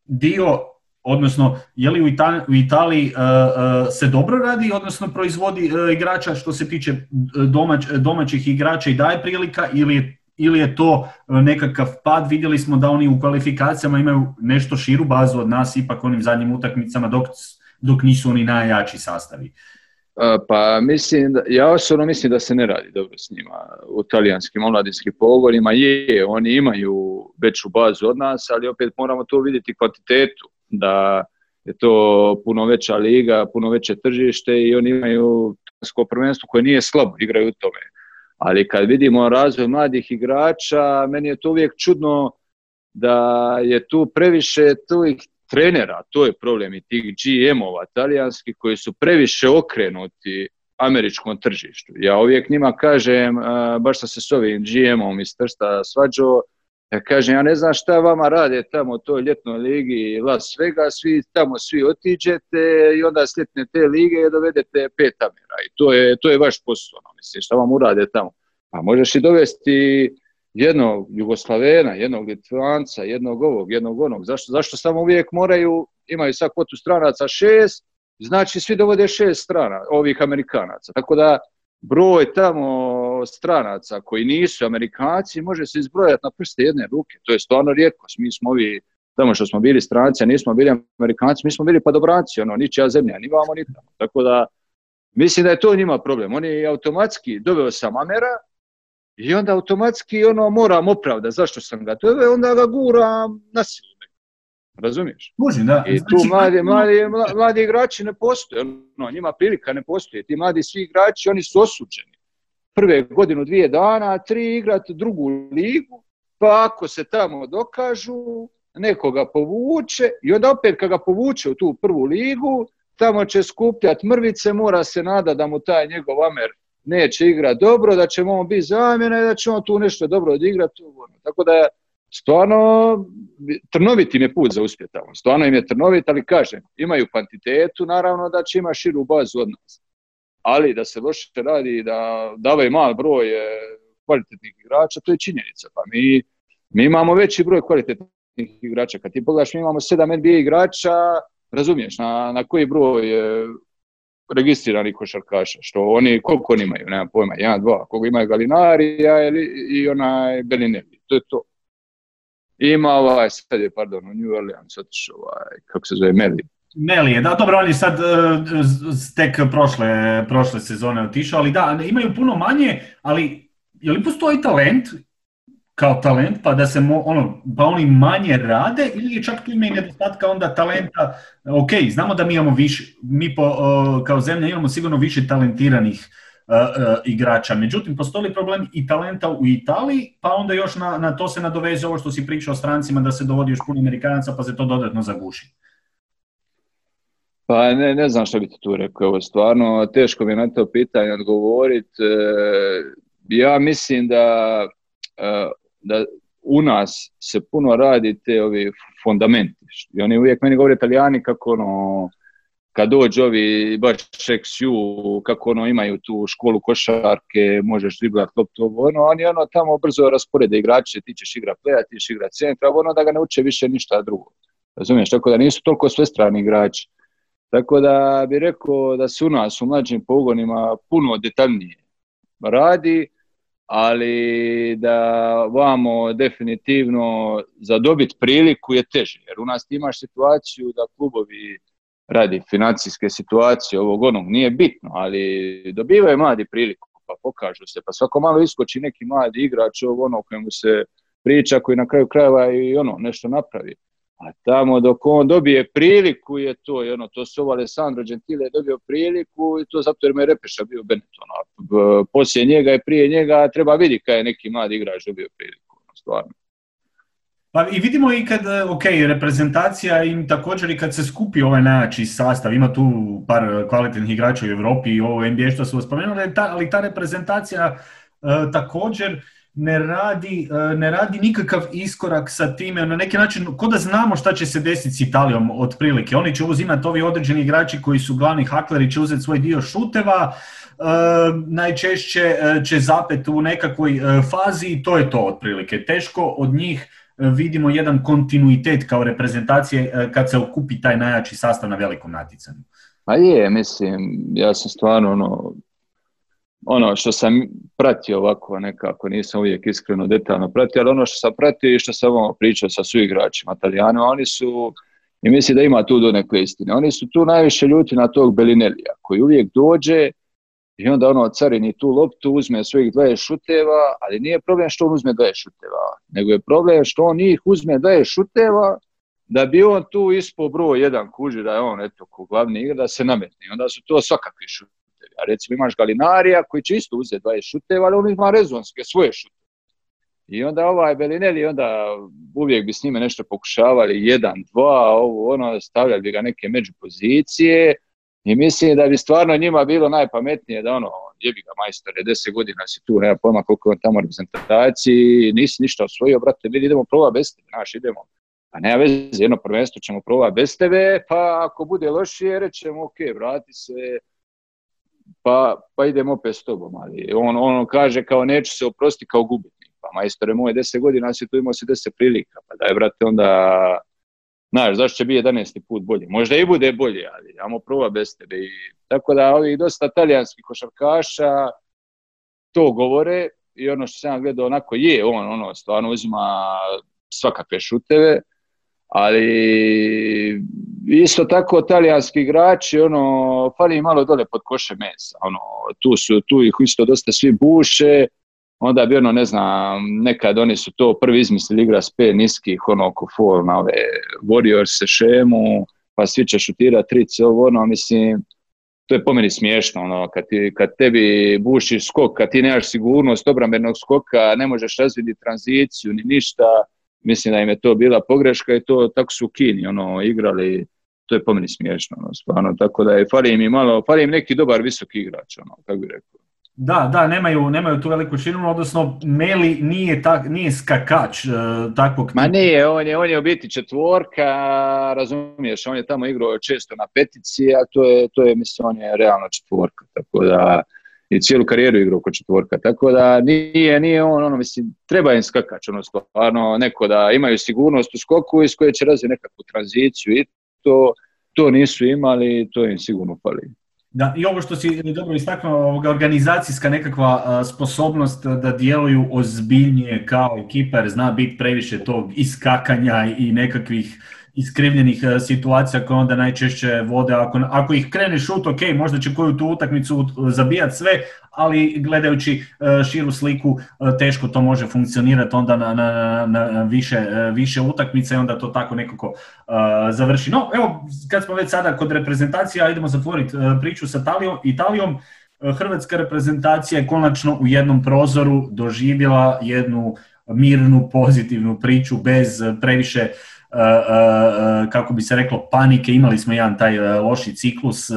dio odnosno je li u, u Italiji se dobro radi, odnosno proizvodi igrača što se tiče domać, domaćih igrača i daje prilika ili ili je to e, nekakav pad, vidjeli smo da oni u kvalifikacijama imaju nešto širu bazu od nas ipak onim zadnjim utakmicama dok, dok nisu oni najjači sastavi. E, pa mislim, da, ja osobno mislim da se ne radi dobro s njima u talijanskim omladinskim pogonima. Je, oni imaju veću bazu od nas, ali opet moramo to vidjeti kvantitetu, da je to puno veća liga, puno veće tržište i oni imaju prvenstvo koje nije slabo, igraju u tome ali kad vidimo razvoj mladih igrača, meni je to uvijek čudno da je tu previše tih trenera, to je problem i tih GM-ova talijanskih koji su previše okrenuti američkom tržištu. Ja uvijek njima kažem, baš sam se s ovim GM-om iz Trsta svađao, ja kažem, ja ne znam šta vama rade tamo u toj ljetnoj ligi Las Vegas, svi tamo svi otiđete i onda sljetne te lige i dovedete pet Amera. I to je, to je vaš posao, ono, mislim, šta vam urade tamo. Pa možeš i dovesti jednog Jugoslavena, jednog Litvanca, jednog ovog, jednog onog. Zašto, zašto samo uvijek moraju, imaju sad kvotu stranaca šest, znači svi dovode šest strana, ovih Amerikanaca. Tako da broj tamo stranaca koji nisu Amerikanci može se izbrojati na prste jedne ruke. To je stvarno rijetko. Mi smo ovi, tamo što smo bili stranci, a nismo bili Amerikanci, mi smo bili podobranci, ono, ničija zemlja, ni vamo, ni tamo. Tako da, mislim da je to njima problem. Oni automatski, doveo sam Amera, i onda automatski ono moram opravdati zašto sam ga doveo, onda ga guram na silu. Razumiješ? Može, da. I tu znači, mladi, mladi, mladi igrači ne postoje, ono, njima prilika ne postoje. Ti mladi svi igrači, oni su osuđeni. Prve godinu, dvije dana, tri igrati drugu ligu, pa ako se tamo dokažu, nekoga povuče i onda opet kad ga povuče u tu prvu ligu, tamo će skupljati mrvice, mora se nada da mu taj njegov Amer neće igrati dobro, da ćemo on biti zamjena i da će on tu nešto dobro odigrati. Ono. Tako da stvarno trnovit im je put za uspjet tamo. Stvarno im je trnovit, ali kažem, imaju kvantitetu, naravno da će ima širu bazu od nas. Ali da se loše radi, da davaju mal broj e, kvalitetnih igrača, to je činjenica. Pa mi, mi imamo veći broj kvalitetnih igrača. Kad ti pogledaš, mi imamo sedam NBA igrača, razumiješ, na, na koji broj registriranih košarkaša, što oni, koliko oni imaju, nema pojma, jedan, dva, koliko imaju Galinarija ili, i onaj Belinelli, to je to. Ima ovaj, sad je, pardon, u New Orleans otišao ovaj, kako se zove, Meli. Meli je, da, dobro, on je sad uh, tek prošle, prošle sezone otišao, ali da, imaju puno manje, ali je li postoji talent kao talent, pa da se mo, ono, pa oni manje rade ili je čak tu ima i nedostatka onda talenta, ok, znamo da mi imamo više, mi po, kao zemlja imamo sigurno više talentiranih igrača, međutim postoji problem i talenta u Italiji, pa onda još na, na to se nadoveze ovo što si pričao o strancima da se dovodi još puno Amerikanaca pa se to dodatno zaguši. Pa ne, ne znam što bi ti tu rekao, ovo stvarno teško mi je na to pitanje odgovoriti. E, ja mislim da e, da u nas se puno radi te ovi fundamenti. I oni uvijek meni govore italijani kako ono, kad dođe ovi baš XU, kako ono imaju tu školu košarke, možeš driblat loptu, ono, oni ono tamo brzo rasporede igrače, ti ćeš igra pleja, ti ćeš igra centra, ono da ga ne uče više ništa drugo. Razumiješ, tako da nisu toliko sve strani igrači. Tako da bih rekao da se u nas u mlađim pogonima puno detaljnije radi, ali da vamo definitivno za dobit priliku je teže, jer u nas imaš situaciju da klubovi radi financijske situacije ovog onog, nije bitno, ali dobivaju mladi priliku, pa pokažu se, pa svako malo iskoči neki mladi igrač ovog ono kojemu se priča, koji na kraju krajeva i ono nešto napravi. A tamo dok on dobije priliku je to, i ono, to su Alessandro Gentile dobio priliku i to zato jer me je Repeša bio Benetton. Poslije njega i prije njega treba vidi kada je neki mladi igrač dobio priliku, ono, stvarno. Pa i vidimo i kad, ok, reprezentacija im također i kad se skupi ovaj najjači sastav, ima tu par kvalitetnih igrača u Europi i ovo NBA što su spomenuli, ali ta reprezentacija uh, također ne radi, e, ne radi nikakav iskorak sa time, na neki način, ko da znamo šta će se desiti s Italijom otprilike. Oni će uzimati ovi određeni igrači koji su glavni hakleri, će uzeti svoj dio šuteva, e, najčešće e, će zapet u nekakvoj fazi i to je to otprilike. Teško od njih vidimo jedan kontinuitet kao reprezentacije kad se okupi taj najjači sastav na velikom natjecanju. Pa je, mislim, ja sam stvarno ono, ono što sam pratio ovako nekako, nisam uvijek iskreno detaljno pratio, ali ono što sam pratio i što sam ovo pričao sa suigračima Italijanima, oni su, i mislim da ima tu do neke istine, oni su tu najviše ljuti na tog Belinelija, koji uvijek dođe i onda ono carini tu loptu, uzme svojih 20 šuteva, ali nije problem što on uzme 20 šuteva, nego je problem što on njih uzme 20 šuteva, da bi on tu ispo broj jedan kuži da je on eto ko glavni igra da se nametne. Onda su to svakakvi šutevi a recimo imaš Galinarija koji će isto uzeti 20 šuteva, ali on ima rezonske, svoje šute. I onda ovaj Belinelli, onda uvijek bi s njime nešto pokušavali, jedan, dva, ovo, ono, stavljali bi ga neke međupozicije i mislim da bi stvarno njima bilo najpametnije da ono, jebi ga majstore, deset godina si tu, nema pojma koliko on tamo reprezentaciji, nisi ništa osvojio, brate, mi idemo probati bez tebe, naš, idemo. Pa nema veze, jedno prvenstvo ćemo probati bez tebe, pa ako bude lošije, rećemo, ok, vrati se, pa, pa idem opet s tobom, ali on, on kaže kao neću se oprosti kao gubitnik, pa majstore moje deset godina si tu imao si deset prilika, pa daj brate onda, znaš, zašto će biti 11. put bolje, možda i bude bolje, ali ajmo prova bez tebe i tako da ovih dosta talijanskih košarkaša to govore i ono što sam gledao onako je, on ono stvarno uzima svakakve šuteve, ali isto tako talijanski igrači, ono, fali malo dole pod koše mesa, ono, tu su, tu ih isto dosta svi buše, onda bi ono, ne znam, nekad oni su to prvi izmislili igra s pet niskih, ono, oko for na ove Warriors šemu, pa svi će šutirati trice, ovo, ono, mislim, to je po meni smiješno, ono, kad, ti, kad tebi buši skok, kad ti nemaš sigurnost obrambenog skoka, ne možeš razviditi tranziciju ni ništa, mislim da im je to bila pogreška i to tako su u Kini ono, igrali, to je po meni smiješno, ono, stvarno, tako da je, fali im malo, fali im neki dobar visoki igrač, ono, kako bi rekao. Da, da, nemaju, nemaju tu veliku širinu, odnosno Meli nije, tak, nije skakač uh, takvog... Ma nije, on je, on je u biti četvorka, razumiješ, on je tamo igrao često na petici, a to je, to je mislim, on je realno četvorka, tako da i cijelu karijeru igrao oko četvorka, tako da nije, nije on, ono, mislim, treba im skakač, ono, stvarno, neko da imaju sigurnost u skoku iz koje će razviti nekakvu tranziciju i to, to nisu imali, to im sigurno fali. Da, i ovo što si dobro istaknuo, organizacijska nekakva sposobnost da djeluju ozbiljnije kao ekipa, jer zna biti previše tog iskakanja i nekakvih iskrivljenih e, situacija koje onda najčešće vode. Ako, ako ih krene šut, ok, možda će koju tu utakmicu zabijati sve, ali gledajući e, širu sliku e, teško to može funkcionirati onda na, na, na više, više utakmica i onda to tako nekako završi. No, evo, kad smo već sada kod reprezentacija, idemo zatvoriti priču sa Italijom. Italijom Hrvatska reprezentacija je konačno u jednom prozoru doživjela jednu mirnu, pozitivnu priču bez previše E, e, e, kako bi se reklo panike, imali smo jedan taj loši ciklus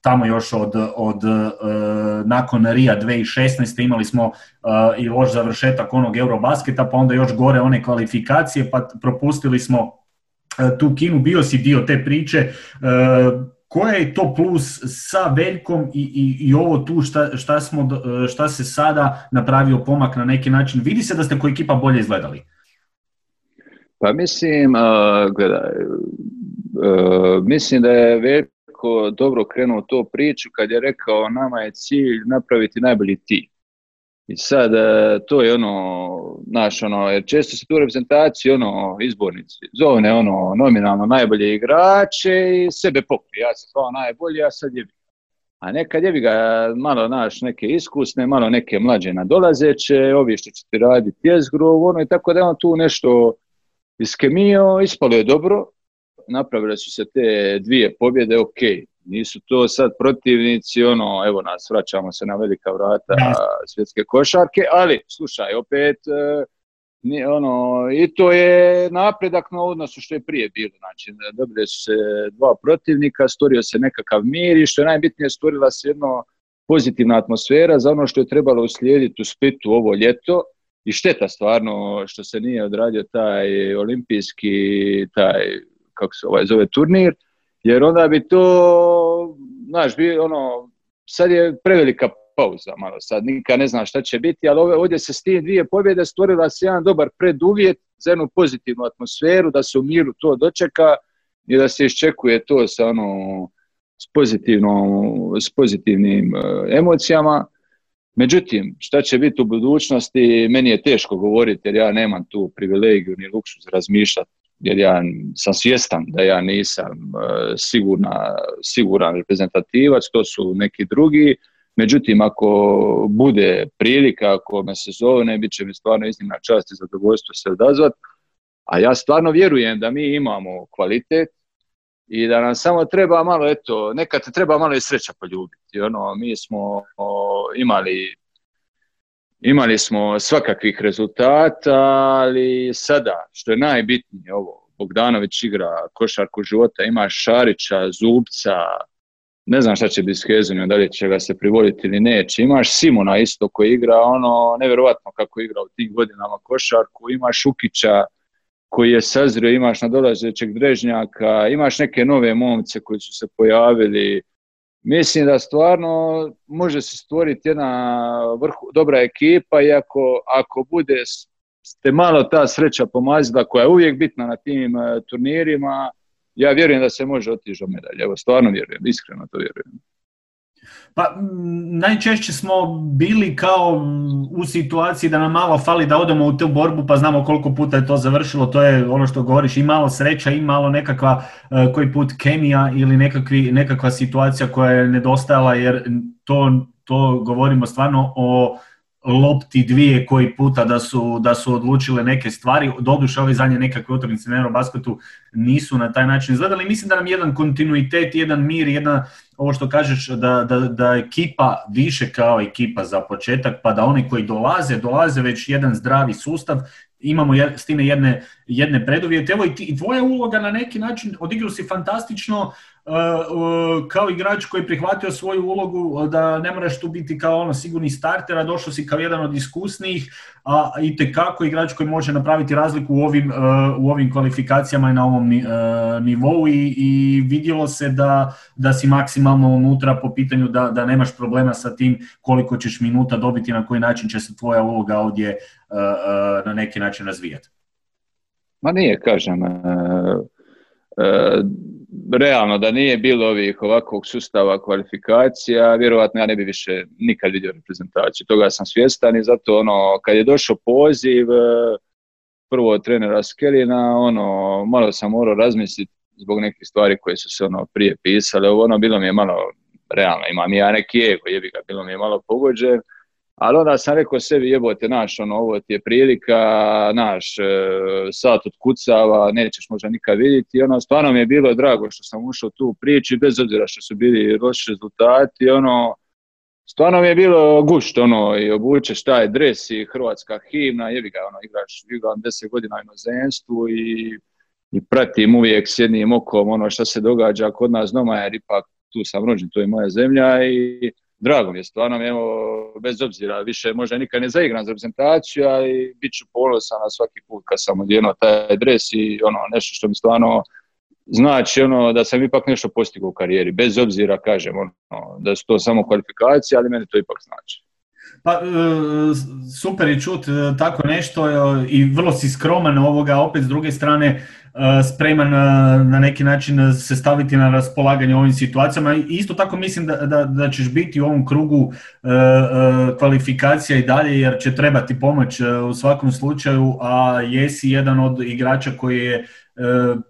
tamo još od, od nakon Rija 2016. imali smo i loš završetak onog Eurobasketa, pa onda još gore one kvalifikacije, pa propustili smo tu Kinu, bio si dio te priče, koja je to plus sa Veljkom i, i, i ovo tu šta, šta, smo, šta se sada napravio pomak na neki način? Vidi se da ste kao ekipa bolje izgledali. Pa mislim, gledaj, mislim da je Veljko dobro krenuo to priču kad je rekao nama je cilj napraviti najbolji tim. I sad e, to je ono, naš ono, jer često se tu reprezentaciji ono, izbornici zove ono, nominalno najbolje igrače i sebe pokrije. Ja sam kao najbolji, ja sad je a nekad je ga malo naš neke iskusne, malo neke mlađe nadolazeće, ovi što će ti raditi jezgru, ono i tako da on tu nešto iskemio, ispalo je dobro, napravile su se te dvije pobjede, ok, nisu to sad protivnici, ono, evo nas, vraćamo se na velika vrata svjetske košarke, ali, slušaj, opet, e, ono, i to je napredak na odnosu što je prije bilo, znači, dobili su se dva protivnika, stvorio se nekakav mir i što je najbitnije, stvorila se jedno pozitivna atmosfera za ono što je trebalo uslijediti u Splitu ovo ljeto, i šteta stvarno što se nije odradio taj olimpijski, taj, kako se ovaj zove, turnir, jer onda bi to, znaš, bi ono, sad je prevelika pauza malo sad, nikad ne zna šta će biti, ali ovdje se s tim dvije pobjede stvorila se jedan dobar preduvjet za jednu pozitivnu atmosferu, da se u miru to dočeka i da se iščekuje to sa ono, s, s pozitivnim e, emocijama Međutim, šta će biti u budućnosti, meni je teško govoriti jer ja nemam tu privilegiju ni luksus razmišljati jer ja sam svjestan da ja nisam e, sigurna, siguran reprezentativac, to su neki drugi. Međutim, ako bude prilika, ako me se zove, bit će mi stvarno iznimna čast i zadovoljstvo se odazvati. A ja stvarno vjerujem da mi imamo kvalitet, i da nam samo treba malo, eto, nekad treba malo i sreća poljubiti. Ono, mi smo imali imali smo svakakvih rezultata, ali sada, što je najbitnije ovo, Bogdanović igra košarku života, ima Šarića, Zubca, ne znam šta će biti s da li će ga se privoliti ili neće. Imaš Simona isto koji igra ono, nevjerojatno kako igra u tim godinama košarku, imaš Šukića, koji je sazrio, imaš nadolazećeg Drežnjaka, imaš neke nove momce koji su se pojavili. Mislim da stvarno može se stvoriti jedna vrhu, dobra ekipa i ako, ako bude ste malo ta sreća pomazila koja je uvijek bitna na tim eh, turnirima, ja vjerujem da se može otići medalje. Evo, stvarno vjerujem, iskreno to vjerujem. Pa najčešće smo bili kao u situaciji da nam malo fali da odemo u tu borbu pa znamo koliko puta je to završilo, to je ono što govoriš i malo sreća i malo nekakva e, koji put kemija ili nekakvi, nekakva situacija koja je nedostajala jer to, to govorimo stvarno o lopti dvije koji puta da su, da su odlučile neke stvari. Doduše ove zadnje nekakve utakmice na Eurobasketu nisu na taj način izgledali. Mislim da nam jedan kontinuitet, jedan mir, jedna, ovo što kažeš, da, da, da ekipa više kao ekipa za početak, pa da oni koji dolaze, dolaze već jedan zdravi sustav, imamo s time jedne, jedne preduvjete. Evo i, tvoja uloga na neki način, odigrao si fantastično, kao igrač koji je prihvatio svoju ulogu da ne moraš tu biti kao ono sigurni starter, a došao si kao jedan od iskusnijih, a i tekako igrač koji može napraviti razliku u ovim, u ovim kvalifikacijama i na ovom nivou i, i vidjelo se da, da si maksimalno unutra po pitanju da, da nemaš problema sa tim koliko ćeš minuta dobiti, na koji način će se tvoja uloga ovdje na neki način razvijati. Ma nije, kažem, realno da nije bilo ovih ovakvog sustava kvalifikacija, vjerojatno ja ne bi više nikad vidio reprezentaciju. Toga sam svjestan i zato ono, kad je došao poziv e, prvo trenera Skelina, ono, malo sam morao razmisliti zbog nekih stvari koje su se ono prije pisale, ono bilo mi je malo realno, imam ja neki ego, jebi ga, bilo mi je malo pogođen, ali onda sam rekao sebi jebote naš, ono, ovo ti je prilika, naš, e, sat kucava, nećeš možda nikad vidjeti. Ono, stvarno mi je bilo drago što sam ušao tu u priču, bez obzira što su bili loši rezultati, ono, stvarno mi je bilo gušt, ono, i obučeš taj dres i hrvatska himna, jebi ga, ono, igraš, igram deset godina inozemstvu i, i pratim uvijek s jednim okom ono što se događa kod nas doma, jer ipak tu sam rođen, to je moja zemlja i drago mi je stvarno, evo, bez obzira, više možda nikad ne zaigram za reprezentaciju, ali bit ću ponosan na svaki put kad sam odjenuo taj dres i ono, nešto što mi stvarno znači ono da sam ipak nešto postigao u karijeri, bez obzira kažem ono, da su to samo kvalifikacije, ali meni to ipak znači. Pa, e, super je čut e, tako nešto e, i vrlo si skroman ovoga, opet s druge strane spreman na neki način se staviti na raspolaganje ovim situacijama. Isto tako mislim da, da, da ćeš biti u ovom krugu kvalifikacija i dalje jer će trebati pomoć u svakom slučaju, a jesi jedan od igrača koji je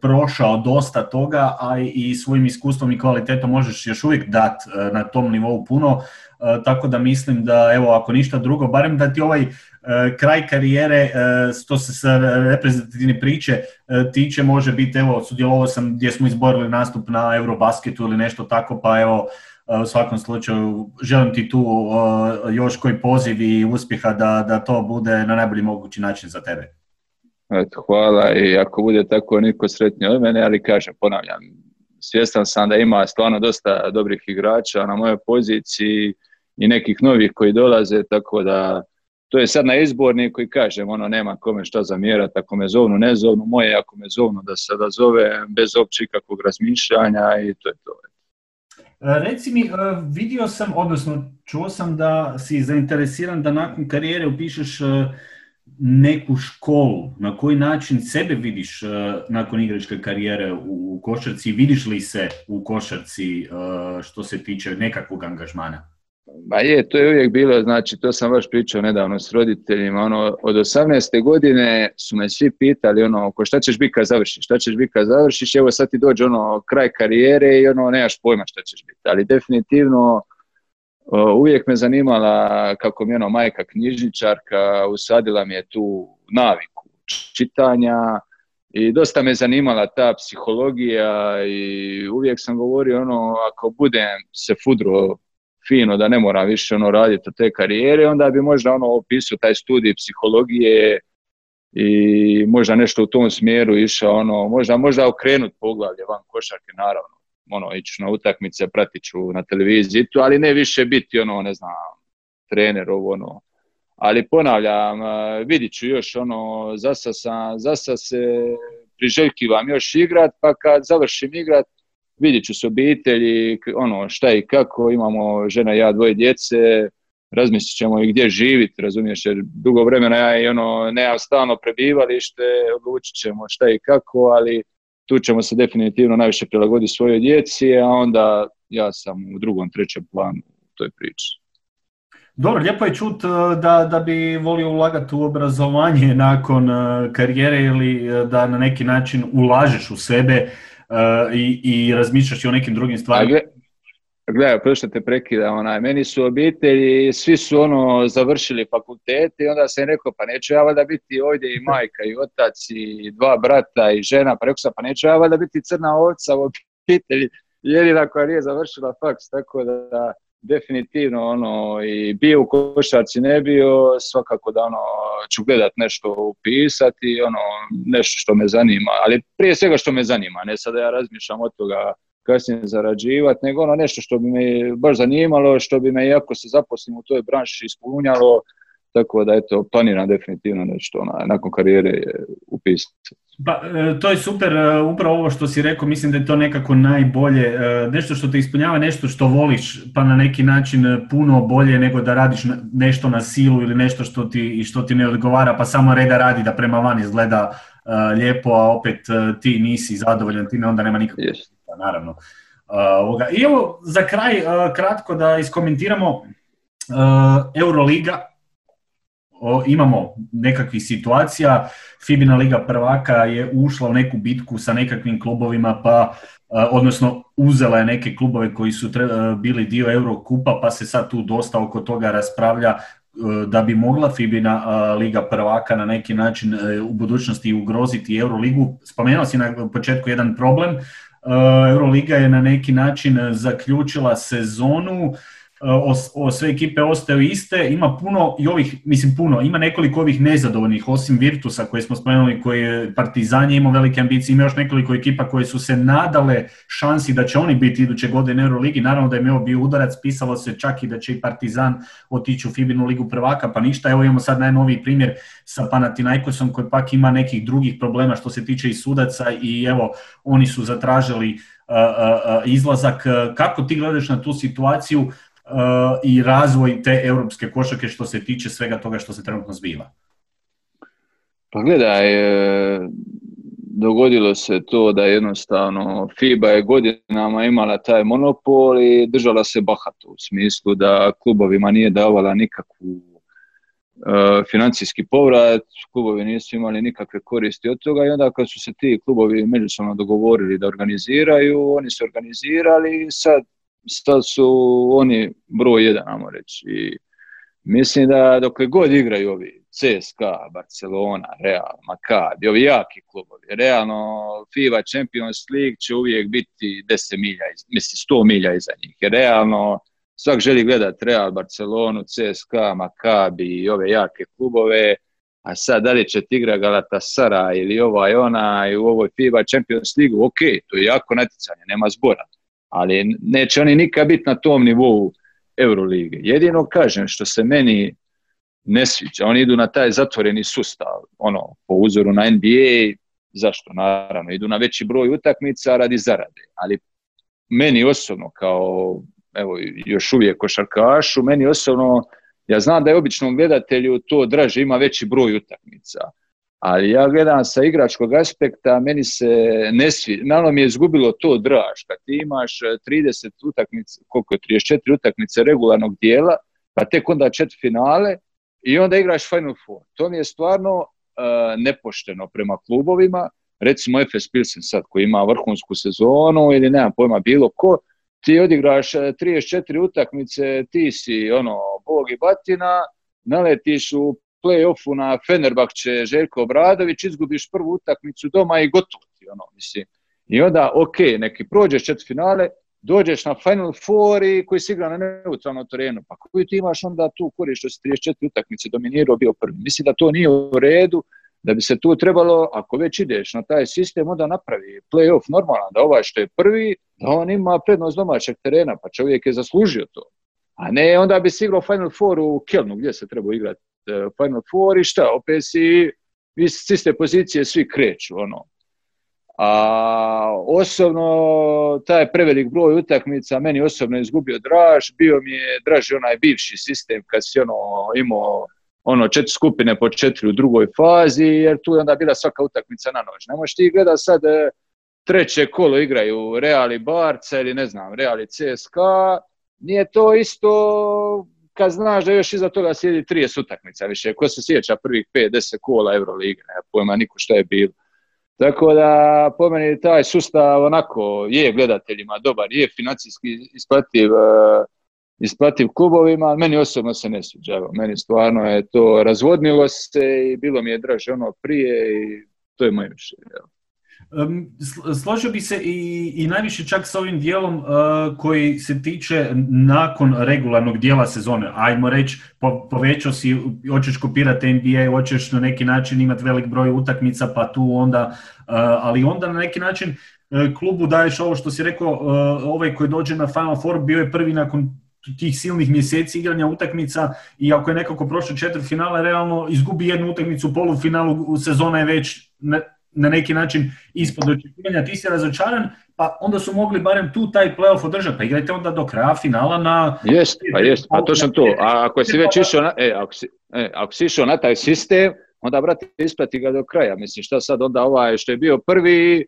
prošao dosta toga, a i svojim iskustvom i kvalitetom možeš još uvijek dati na tom nivou puno. E, tako da mislim da evo ako ništa drugo, barem da ti ovaj e, kraj karijere, što e, se sa reprezentativne priče tiče, može biti, evo, sudjelovao sam gdje smo izborili nastup na Eurobasketu ili nešto tako, pa evo, u svakom slučaju želim ti tu još koji poziv i uspjeha da, da to bude na najbolji mogući način za tebe. Eto, hvala i ako bude tako niko sretniji od mene, ali kažem, ponavljam, svjestan sam da ima stvarno dosta dobrih igrača na mojoj poziciji i nekih novih koji dolaze, tako da to je sad na izborni koji kažem, ono nema kome šta zamjerati, ako me zovnu, ne zovnu, moje ako me zovnu da se da zove bez opće kakvog razmišljanja i to je to. E, reci mi, e, vidio sam, odnosno čuo sam da si zainteresiran da nakon karijere upišeš e, neku školu, na koji način sebe vidiš nakon igračke karijere u košarci, vidiš li se u košarci što se tiče nekakvog angažmana? Ba je, to je uvijek bilo, znači to sam baš pričao nedavno s roditeljima, ono, od 18. godine su me svi pitali, ono, ko šta ćeš biti kad završiš, šta ćeš biti kad završiš, evo sad ti dođe ono, kraj karijere i ono, nemaš pojma šta ćeš biti, ali definitivno uvijek me zanimala kako mi ono majka knjižničarka usadila mi je tu naviku čitanja i dosta me zanimala ta psihologija i uvijek sam govorio ono ako budem se fudro fino da ne moram više ono raditi te karijere, onda bi možda ono opisao taj studij psihologije i možda nešto u tom smjeru išao ono, možda, možda okrenut poglavlje van košarke naravno, ono ići na utakmice, pratit ću na televiziji, ali ne više biti ono, ne znam, trener ovo ono, ali ponavljam, vidit ću još ono, zasa, sam, zasa se priželjkivam još igrat, pa kad završim igrat, vidjet ću s obitelji, ono, šta i kako, imamo žena i ja dvoje djece, razmislit ćemo i gdje živiti, razumiješ, jer dugo vremena ja i ono, nemam stalno prebivalište, odlučit ćemo šta i kako, ali tu ćemo se definitivno najviše prilagoditi svojoj djeci, a onda ja sam u drugom, trećem planu u toj priči. Dobro, lijepo je čut e, da, da bi volio ulagati u obrazovanje nakon e, karijere ili e, da na neki način ulažeš u sebe i, i razmišljaš i o nekim drugim stvarima. Gledaj, prvo te prekida, onaj, meni su obitelji, svi su ono završili fakultete i onda sam rekao, pa neću ja valjda biti ovdje i majka i otac i dva brata i žena, pa rekao sam, pa neću ja valjda biti crna ovca u obitelji, jedina koja nije završila faks, tako da definitivno ono i bio u košarci ne bio, svakako da ono ću gledat nešto upisati, ono nešto što me zanima, ali prije svega što me zanima, ne sada ja razmišljam od toga kasnije zarađivati, nego ono nešto što bi me baš zanimalo, što bi me iako se zaposlim u toj branši ispunjalo, tako da eto, planiram definitivno nešto ona, nakon karijere upisati. Pa, e, to je super, e, upravo ovo što si rekao, mislim da je to nekako najbolje, e, nešto što te ispunjava, nešto što voliš, pa na neki način puno bolje nego da radiš nešto na silu ili nešto što ti, što ti ne odgovara, pa samo reda radi da prema van izgleda lijepo, a opet ti nisi zadovoljan time, onda nema nikakvog naravno. I evo, za kraj, kratko da iskomentiramo Euroliga, imamo nekakvih situacija, Fibina Liga prvaka je ušla u neku bitku sa nekakvim klubovima, pa odnosno uzela je neke klubove koji su bili dio Eurokupa, pa se sad tu dosta oko toga raspravlja da bi mogla Fibina Liga prvaka na neki način e, u budućnosti ugroziti Euroligu. Spomenuo si na početku jedan problem, Euroliga je na neki način zaključila sezonu o, sve ekipe ostaju iste, ima puno i ovih, mislim puno, ima nekoliko ovih nezadovoljnih, osim Virtusa koje smo spomenuli, koji je Partizan je imao velike ambicije, ima još nekoliko ekipa koje su se nadale šansi da će oni biti iduće godine u Euroligi, naravno da je imao bio udarac, pisalo se čak i da će i Partizan otići u Fibinu ligu prvaka, pa ništa, evo imamo sad najnoviji primjer sa Panathinaikosom koji pak ima nekih drugih problema što se tiče i sudaca i evo oni su zatražili izlazak. Kako ti gledaš na tu situaciju? I razvoj te europske košake što se tiče svega toga što se trenutno zbiva? Pa gledaj, e, dogodilo se to da jednostavno FIBA je godinama imala taj monopol i držala se bahato u smislu da klubovima nije davala nikakvu e, financijski povrat, klubovi nisu imali nikakve koristi od toga i onda kad su se ti klubovi međusobno dogovorili da organiziraju, oni su organizirali i sad sad su oni broj jedan, ajmo reći. I mislim da dok god igraju ovi CSKA, Barcelona, Real, Maccabi, ovi jaki klubovi, realno FIBA Champions League će uvijek biti 10 milja, mislim 100 milja iza njih. Jer realno svak želi gledati Real, Barcelonu, CSKA, Maccabi i ove jake klubove, a sad da li će ti igra Galatasaray ili ovaj onaj u ovoj FIBA Champions League, ok, to je jako natjecanje, nema zbora ali neće oni nikad biti na tom nivou Eurolige. Jedino kažem što se meni ne sviđa, oni idu na taj zatvoreni sustav, ono, po uzoru na NBA, zašto? Naravno, idu na veći broj utakmica radi zarade, ali meni osobno kao, evo, još uvijek košarkašu, meni osobno, ja znam da je običnom gledatelju to draže, ima veći broj utakmica, ali ja gledam sa igračkog aspekta, meni se ne svi, malo mi je izgubilo to draž, kad ti imaš 30 e, utakmica, koliko je, 34 utakmice regularnog dijela, pa tek onda četiri finale i onda igraš Final Four. To mi je stvarno uh, nepošteno prema klubovima, recimo FS Pilsen sad koji ima vrhunsku sezonu ili nemam pojma bilo ko, ti odigraš 34 e, utakmice, ti si ono, bog i batina, naletiš u play-offu na Fenerbahče Željko Obradović, izgubiš prvu utakmicu doma i gotovo ti, ono, mislim. I onda, ok, neki prođeš četiri finale, dođeš na Final Four i koji si igra na neutralnom terenu. Pa koju ti imaš onda tu korist što si 34 utakmice dominirao bio prvi? Mislim da to nije u redu, da bi se tu trebalo, ako već ideš na taj sistem, onda napravi play-off normalan, da ovaj što je prvi, da on ima prednost domaćeg terena, pa čovjek je zaslužio to. A ne, onda bi si igrao Final Four u Kelnu, gdje se treba igrati Final Four i šta, opet si s iste pozicije svi kreću, ono. A osobno, taj prevelik broj utakmica meni osobno izgubio draž, bio mi je draži onaj bivši sistem kad si ono imao ono četiri skupine po četiri u drugoj fazi, jer tu je onda bila svaka utakmica na nož. Ne možeš ti gledati sad e, treće kolo igraju Real i Barca ili ne znam, Real i CSKA, nije to isto kad znaš da još iza toga sjedi 30 utakmica više. Ko se sjeća prvih 5-10 kola Euroliga, ne pojma niko što je bilo. Tako da po meni taj sustav onako je gledateljima dobar, je financijski isplativ, uh, isplativ klubovima, meni osobno se ne sviđa. Meni stvarno je to razvodnilo se i bilo mi je draže ono prije i to je moje mišljenje. Složio bi se i, najviše čak s ovim dijelom uh, koji se tiče nakon regularnog dijela sezone. Ajmo reći, po, povećao si, hoćeš kopirati NBA, hoćeš na neki način imati velik broj utakmica, pa tu onda, uh, ali onda na neki način uh, klubu daješ ovo što si rekao, ovaj koji dođe na Final Four bio je prvi nakon tih silnih mjeseci igranja utakmica i ako je nekako prošlo četiri finale, realno izgubi jednu utakmicu u polufinalu, sezona je već na neki način ispod očekivanja, ti si razočaran, pa onda su mogli barem tu taj playoff održati, pa igrajte onda do kraja finala na... Jest, pa jest, pa točno to. A ako si već išao na, e, ako si, e, ako si išao na taj sistem, onda, brate, isplati ga do kraja. Mislim, šta sad onda ovaj što je bio prvi,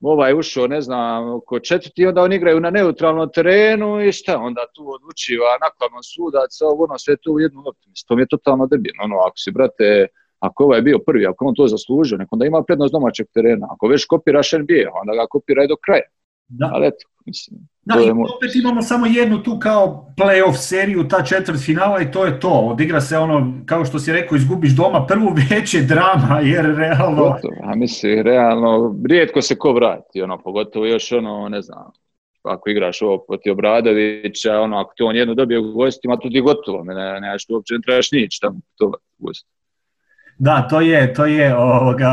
ovaj ušao, ne znam, ko četvrti, onda oni igraju na neutralnom terenu i šta, onda tu odlučiva nakladno sudaca, ono sve to u jednu loptu. To mi je totalno debilno. Ono, ako si, brate, ako ovaj je bio prvi, ako on to zaslužio, nek onda ima prednost domaćeg terena. Ako već kopiraš NBA, onda ga kopiraj do kraja. Da. Ali eto, mislim, da, i opet imamo samo jednu tu kao playoff seriju, ta četvrt finala i to je to. Odigra se ono, kao što si rekao, izgubiš doma prvu već je drama, jer realno... a mislim, realno, rijetko se ko vrati, ono, pogotovo još ono, ne znam, ako igraš ovo proti Obradovića, ono, ako ti on jednu dobije u gostima, to ti gotovo, ne, ne, što uopće ne trebaš nići tamo to u gosti. Da, to je, to je ovoga,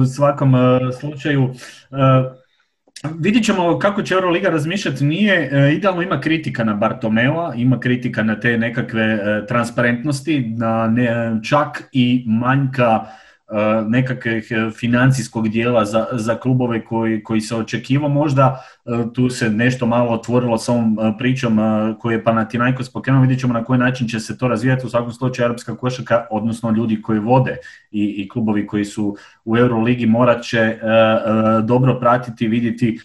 u svakom uh, slučaju. Uh, Vidjet ćemo kako će Euroliga razmišljati, nije, e, idealno ima kritika na Bartomea, ima kritika na te nekakve e, transparentnosti, na ne, čak i manjka nekakvih eh, financijskog dijela za, za klubove koji, koji se očekivao možda, eh, tu se nešto malo otvorilo s ovom pričom koju je Panathinaikos pokrenuo, vidjet ćemo na koji način će se to razvijati, u svakom slučaju Europska košaka, odnosno ljudi koji vode i, i klubovi koji su u Euroligi morat će dobro pratiti, vidjeti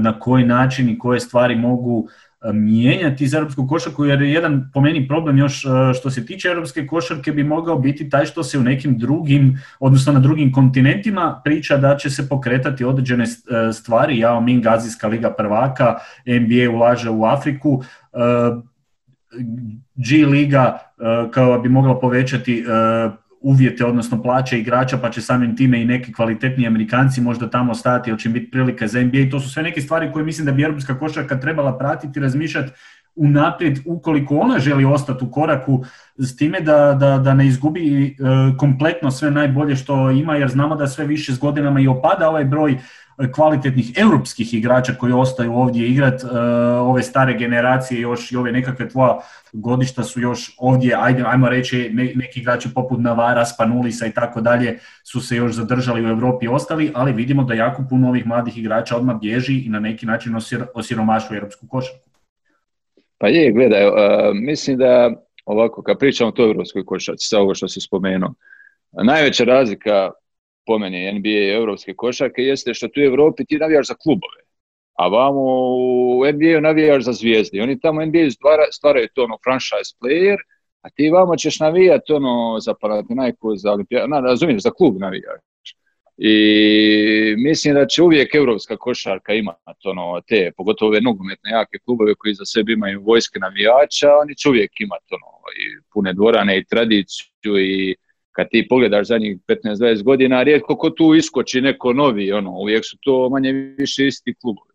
na koji način i koje stvari mogu mijenjati iz europsku košarku jer je jedan po meni problem još e, što se tiče europske košarke bi mogao biti taj što se u nekim drugim, odnosno na drugim kontinentima priča da će se pokretati određene e, stvari, Jao Ming, Azijska liga prvaka, NBA ulaže u Afriku, e, G liga kao bi mogla povećati uvjete, odnosno plaće igrača, pa će samim time i neki kvalitetni Amerikanci možda tamo stati, ili će biti prilika za NBA. To su sve neke stvari koje mislim da bi europska košarka trebala pratiti, razmišljati unaprijed ukoliko ona želi ostati u koraku s time da, da, da ne izgubi e, kompletno sve najbolje što ima, jer znamo da sve više s godinama i opada ovaj broj kvalitetnih europskih igrača koji ostaju ovdje igrat, e, ove stare generacije još i ove nekakve tvoja godišta su još ovdje, ajde, ajmo reći neki igrači poput Navara, Spanulisa i tako dalje su se još zadržali u Europi i ostali, ali vidimo da jako puno ovih mladih igrača odmah bježi i na neki način osiromašuje europsku košarku. Pa je, gledaj, uh, mislim da ovako, kad pričamo o toj europskoj košarci, sa ovo što si spomenuo, najveća razlika po meni NBA i europske košarke jeste što tu u Europi ti navijaš za klubove, a vamo u NBA navijaš za zvijezde. Oni tamo NBA stvaraju to ono franchise player, a ti vamo ćeš navijati ono za Panathinaikos, za Olimpijadu, na, za klub navijaš. I mislim da će uvijek europska košarka imati ono, te, pogotovo ove nogometne jake klubove koji za sebe imaju vojske navijača, oni će uvijek imati ono, i pune dvorane i tradiciju i kad ti pogledaš zadnjih 15-20 godina, rijetko ko tu iskoči neko novi, ono, uvijek su to manje više isti klubovi.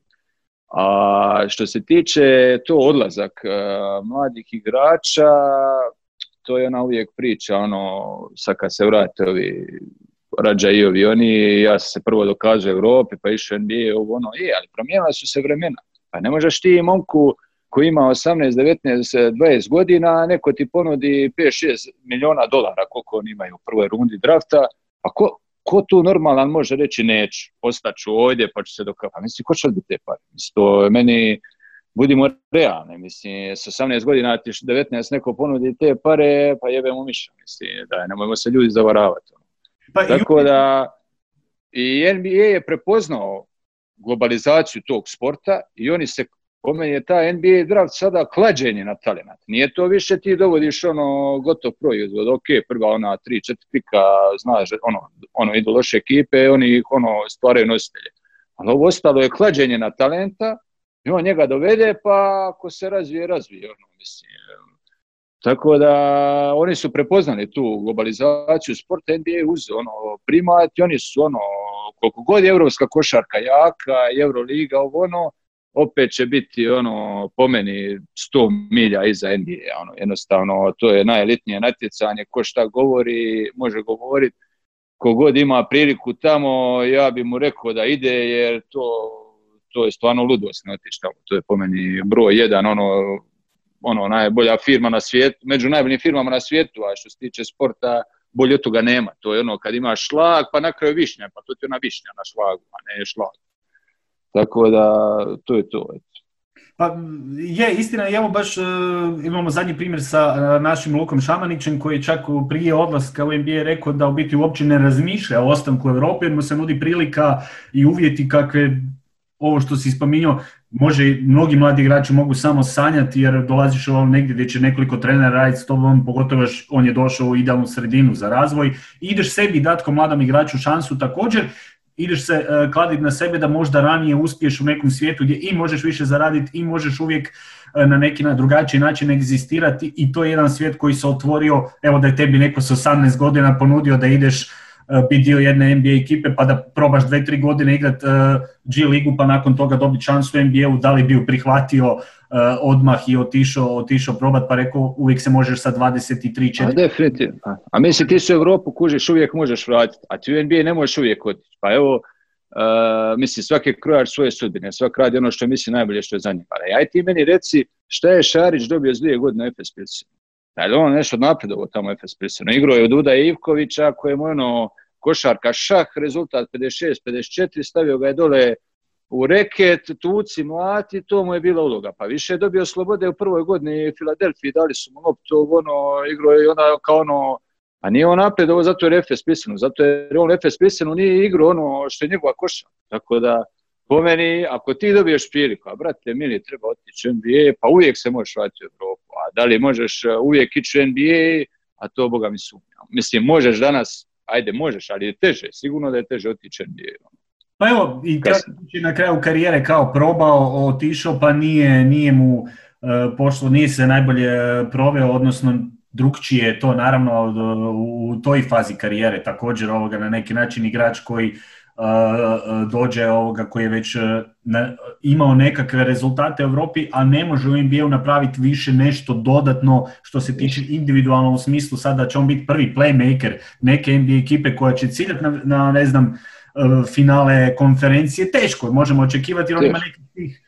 A što se tiče to odlazak uh, mladih igrača, to je ona uvijek priča, ono, sad kad se vrate ovi ovi oni, ja se prvo dokazao u Europi, pa išao NBA, ovo ono, je, ali promijenila su se vremena. Pa ne možeš ti momku koji ima 18, 19, 20 godina, neko ti ponudi 5-6 miliona dolara koliko oni imaju u prvoj rundi drafta, a ko, ko tu normalan može reći neću, ostaću ovdje pa ću se dokazati. Pa mislim, ko će biti te pare? Mislim, to je meni, budimo realni, mislim, s 18 godina ti 19 neko ponudi te pare, pa jebemo miša, mislim, da nemojmo se ljudi zavaravati. Ono. Pa Tako da, i NBA je prepoznao globalizaciju tog sporta i oni se po meni je ta NBA draft sada klađenje na talent. Nije to više ti dovodiš ono gotov proizvod, ok, prva ona tri, četiri pika, znaš, ono, ono idu loše ekipe, oni ih ono stvaraju nositelje. Ali ovo ostalo je klađenje na talenta i on njega dovede, pa ako se razvije, razvije. Ono, mislim. Tako da oni su prepoznali tu globalizaciju sporta NBA uz ono primat i oni su ono koliko god je evropska košarka jaka, Euroliga, ovo ono, opet će biti ono po meni 100 milja iza NBA. Ono, jednostavno to je najelitnije natjecanje, ko šta govori, može govoriti. Kogod ima priliku tamo, ja bi mu rekao da ide jer to, to je stvarno ludost ne tamo. To je po meni broj jedan, ono, ono najbolja firma na svijetu, među najboljim firmama na svijetu, a što se tiče sporta, bolje od toga nema. To je ono kad imaš šlag, pa na kraju višnja, pa to ti je ona višnja na šlagu, a ne šlag. Tako da, to je to. Pa je, istina, evo baš uh, imamo zadnji primjer sa uh, našim Lukom Šamanićem koji čak prije odlaska u NBA rekao da u biti uopće ne razmišlja o ostanku u Europi jer mu se nudi prilika i uvjeti kakve ovo što si spominjao, može, mnogi mladi igrači mogu samo sanjati jer dolaziš ovo negdje gdje će nekoliko trenera raditi s tobom, pogotovo još on je došao u idealnu sredinu za razvoj. I ideš sebi dati kao mladom igraču šansu također, ideš se uh, kladiti na sebe da možda ranije uspiješ u nekom svijetu gdje i možeš više zaraditi i možeš uvijek uh, na neki na drugačiji način egzistirati i to je jedan svijet koji se otvorio, evo da je tebi neko s 18 godina ponudio da ideš Eh, biti dio jedne NBA ekipe pa da probaš dve, tri godine igrat G ligu pa nakon toga dobiti šansu u NBA-u, da li bi ju prihvatio odmah i otišao, otišao probat pa rekao uvijek se možeš sa 23, 4. A definitivno. A, mislim ti se u Europu kužiš uvijek možeš vratiti, a ti u NBA ne možeš uvijek otići. Pa evo, uh, mislim svaki krojač svoje sudbine, svak radi ono što misli najbolje što je za njim. Aj ti meni reci šta je Šarić dobio s dvije godine u Efes da je on nešto napredovo tamo Efes Pilsenu. Igro je od Uda Ivkovića koji je ono košarka šah, rezultat 56-54, stavio ga je dole u reket, tuci, mlati, to mu je bila uloga. Pa više je dobio slobode u prvoj godini Filadelfiji, dali su mu loptu, ono, igro je onda kao ono, a nije on napred ovo zato jer Efes Pilsenu, zato jer on Efes Pilsenu nije igro ono što je njegova košarka. Tako da, po meni, ako ti dobiješ priliku, a brate, mili treba otići u NBA, pa uvijek se možeš vratiti u Evropu. A da li možeš uh, uvijek ići u NBA, a to Boga mi sumnjam. Mislim, možeš danas, ajde, možeš, ali je teže, sigurno da je teže otići u NBA. Pa evo, i je na kraju karijere kao probao, otišao, pa nije, nije mu uh, pošlo, nije se najbolje proveo, odnosno drugčije to naravno u toj fazi karijere također ovoga na neki način igrač koji dođe ovoga koji je već imao nekakve rezultate u Europi, a ne može u NBA-u napraviti više nešto dodatno što se tiče individualno u smislu sada će on biti prvi playmaker neke NBA ekipe koja će ciljati na, na ne znam, finale konferencije, teško, možemo očekivati jer on ima nekih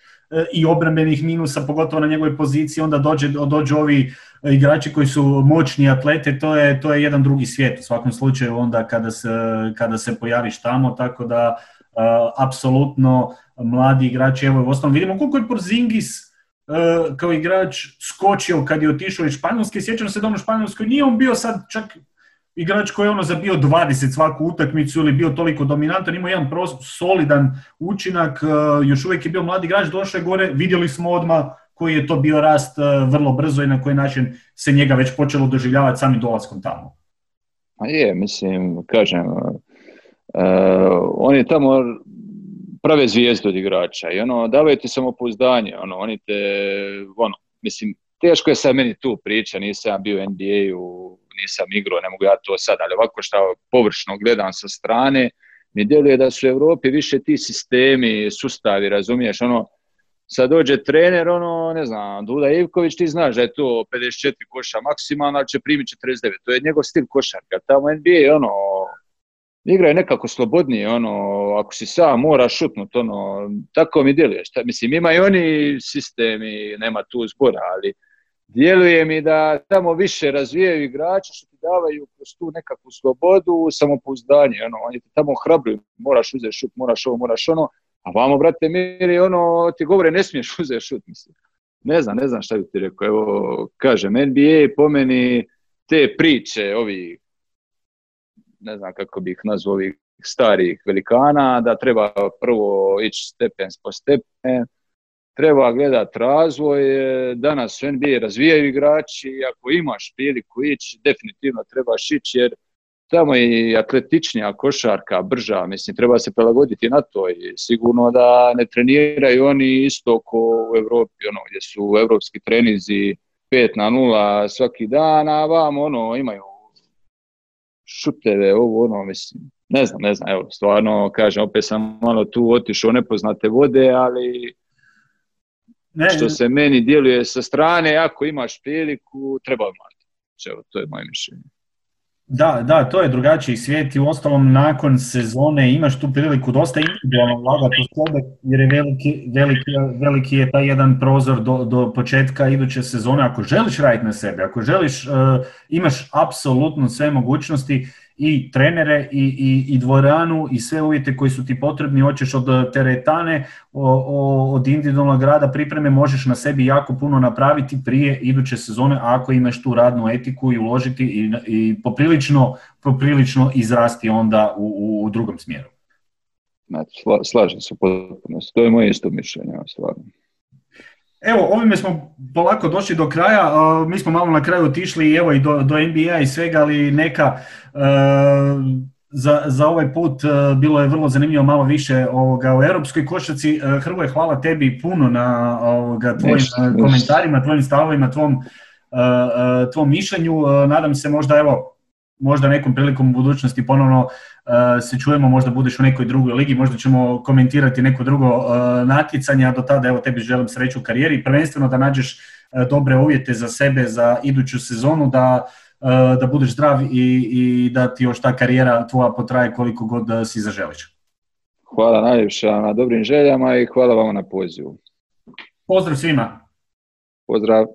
i obrambenih minusa, pogotovo na njegovoj poziciji, onda dođe, dođu ovi igrači koji su moćni atlete, to je, to je jedan drugi svijet. U svakom slučaju onda kada se, kada se pojaviš tamo, tako da uh, apsolutno mladi igrači, evo u osnovu vidimo koliko je Porzingis uh, kao igrač skočio kad je otišao iz Španjolske, sjećam se da ono Španjolskoj nije on bio sad čak igrač koji je ono zabio 20 svaku utakmicu ili bio toliko dominantan, imao jedan solidan učinak, još uvijek je bio mladi igrač, došao je gore, vidjeli smo odmah koji je to bio rast vrlo brzo i na koji način se njega već počelo doživljavati samim dolaskom tamo. A je, mislim, kažem, uh, on je tamo prave zvijezde od igrača i ono, davaju ti samopouzdanje, ono, oni te, ono, mislim, teško je sad meni tu priča, nisam bio u NBA-u, nisam igrao, ne mogu ja to sad, ali ovako što površno gledam sa strane, mi djeluje da su u Europi više ti sistemi, sustavi, razumiješ, ono, sad dođe trener, ono, ne znam, Duda Ivković, ti znaš da je to 54 koša maksimalno, ali će primiti 49, to je njegov stil košarka, tamo NBA, ono, igra je nekako slobodnije, ono, ako si sam mora šutnut, ono, tako mi djeluje, šta, mislim, imaju oni sistemi, nema tu zbora, ali djeluje mi da tamo više razvijaju igrače što ti davaju kroz tu nekakvu slobodu, samopouzdanje, ono, oni te tamo hrabruju, moraš uzeti šut, moraš ovo, moraš ono, a vamo, brate, miri, ono, ti govore, ne smiješ (laughs) uzeti šut, mislim. Ne znam, ne znam šta bi ti rekao, evo, kažem, NBA po meni te priče, ovi, ne znam kako bih nazvao, ovih starih velikana, da treba prvo ići stepen po stepen, treba gledati razvoj, danas u NBA razvijaju igrači, ako imaš priliku ići, definitivno trebaš ići, jer tamo je atletičnija košarka, brža, mislim, treba se prilagoditi na to i sigurno da ne treniraju oni isto ko u Europi, ono, gdje su evropski trenizi 5 na 0 svaki dan, a vam ono, imaju šuteve, ovo, ono, mislim, ne znam, ne znam, evo, stvarno, kažem, opet sam malo tu otišao nepoznate vode, ali ne, što se meni djeluje sa strane, ako imaš priliku, treba imati. Evo, to je moje mišljenje. Da, da, to je drugačiji svijet i uostalom nakon sezone imaš tu priliku dosta individualno ulagati u sebe jer je veliki, veliki, veliki je taj jedan prozor do, do početka iduće sezone. Ako želiš raditi na sebe, ako želiš, uh, imaš apsolutno sve mogućnosti i trenere i, i, i dvoranu i sve uvjete koji su ti potrebni, hoćeš od teretane, od individualnog rada pripreme, možeš na sebi jako puno napraviti prije iduće sezone ako imaš tu radnu etiku i uložiti i, i poprilično, poprilično izrasti onda u, u drugom smjeru. Znači, slažem se potpuno, to je moje isto mišljenje, stvarno. Evo, ovime smo polako došli do kraja, mi smo malo na kraju otišli evo i do, do NBA i svega, ali neka e, za, za ovaj put e, bilo je vrlo zanimljivo malo više ovoga, u europskoj košaci. E, Hrvoje, hvala tebi puno na ovoga, tvojim komentarima, tvojim stavovima, tvom, tvom mišljenju. Nadam se možda evo možda nekom prilikom u budućnosti ponovno uh, se čujemo, možda budeš u nekoj drugoj ligi, možda ćemo komentirati neko drugo uh, natjecanje, a do tada evo tebi želim sreću u karijeri, prvenstveno da nađeš uh, dobre uvjete za sebe za iduću sezonu, da, da budeš zdrav i, i da ti još ta karijera tvoja potraje koliko god si zaželiš. Hvala najljepša na dobrim željama i hvala vam na pozivu. Pozdrav svima. Pozdrav.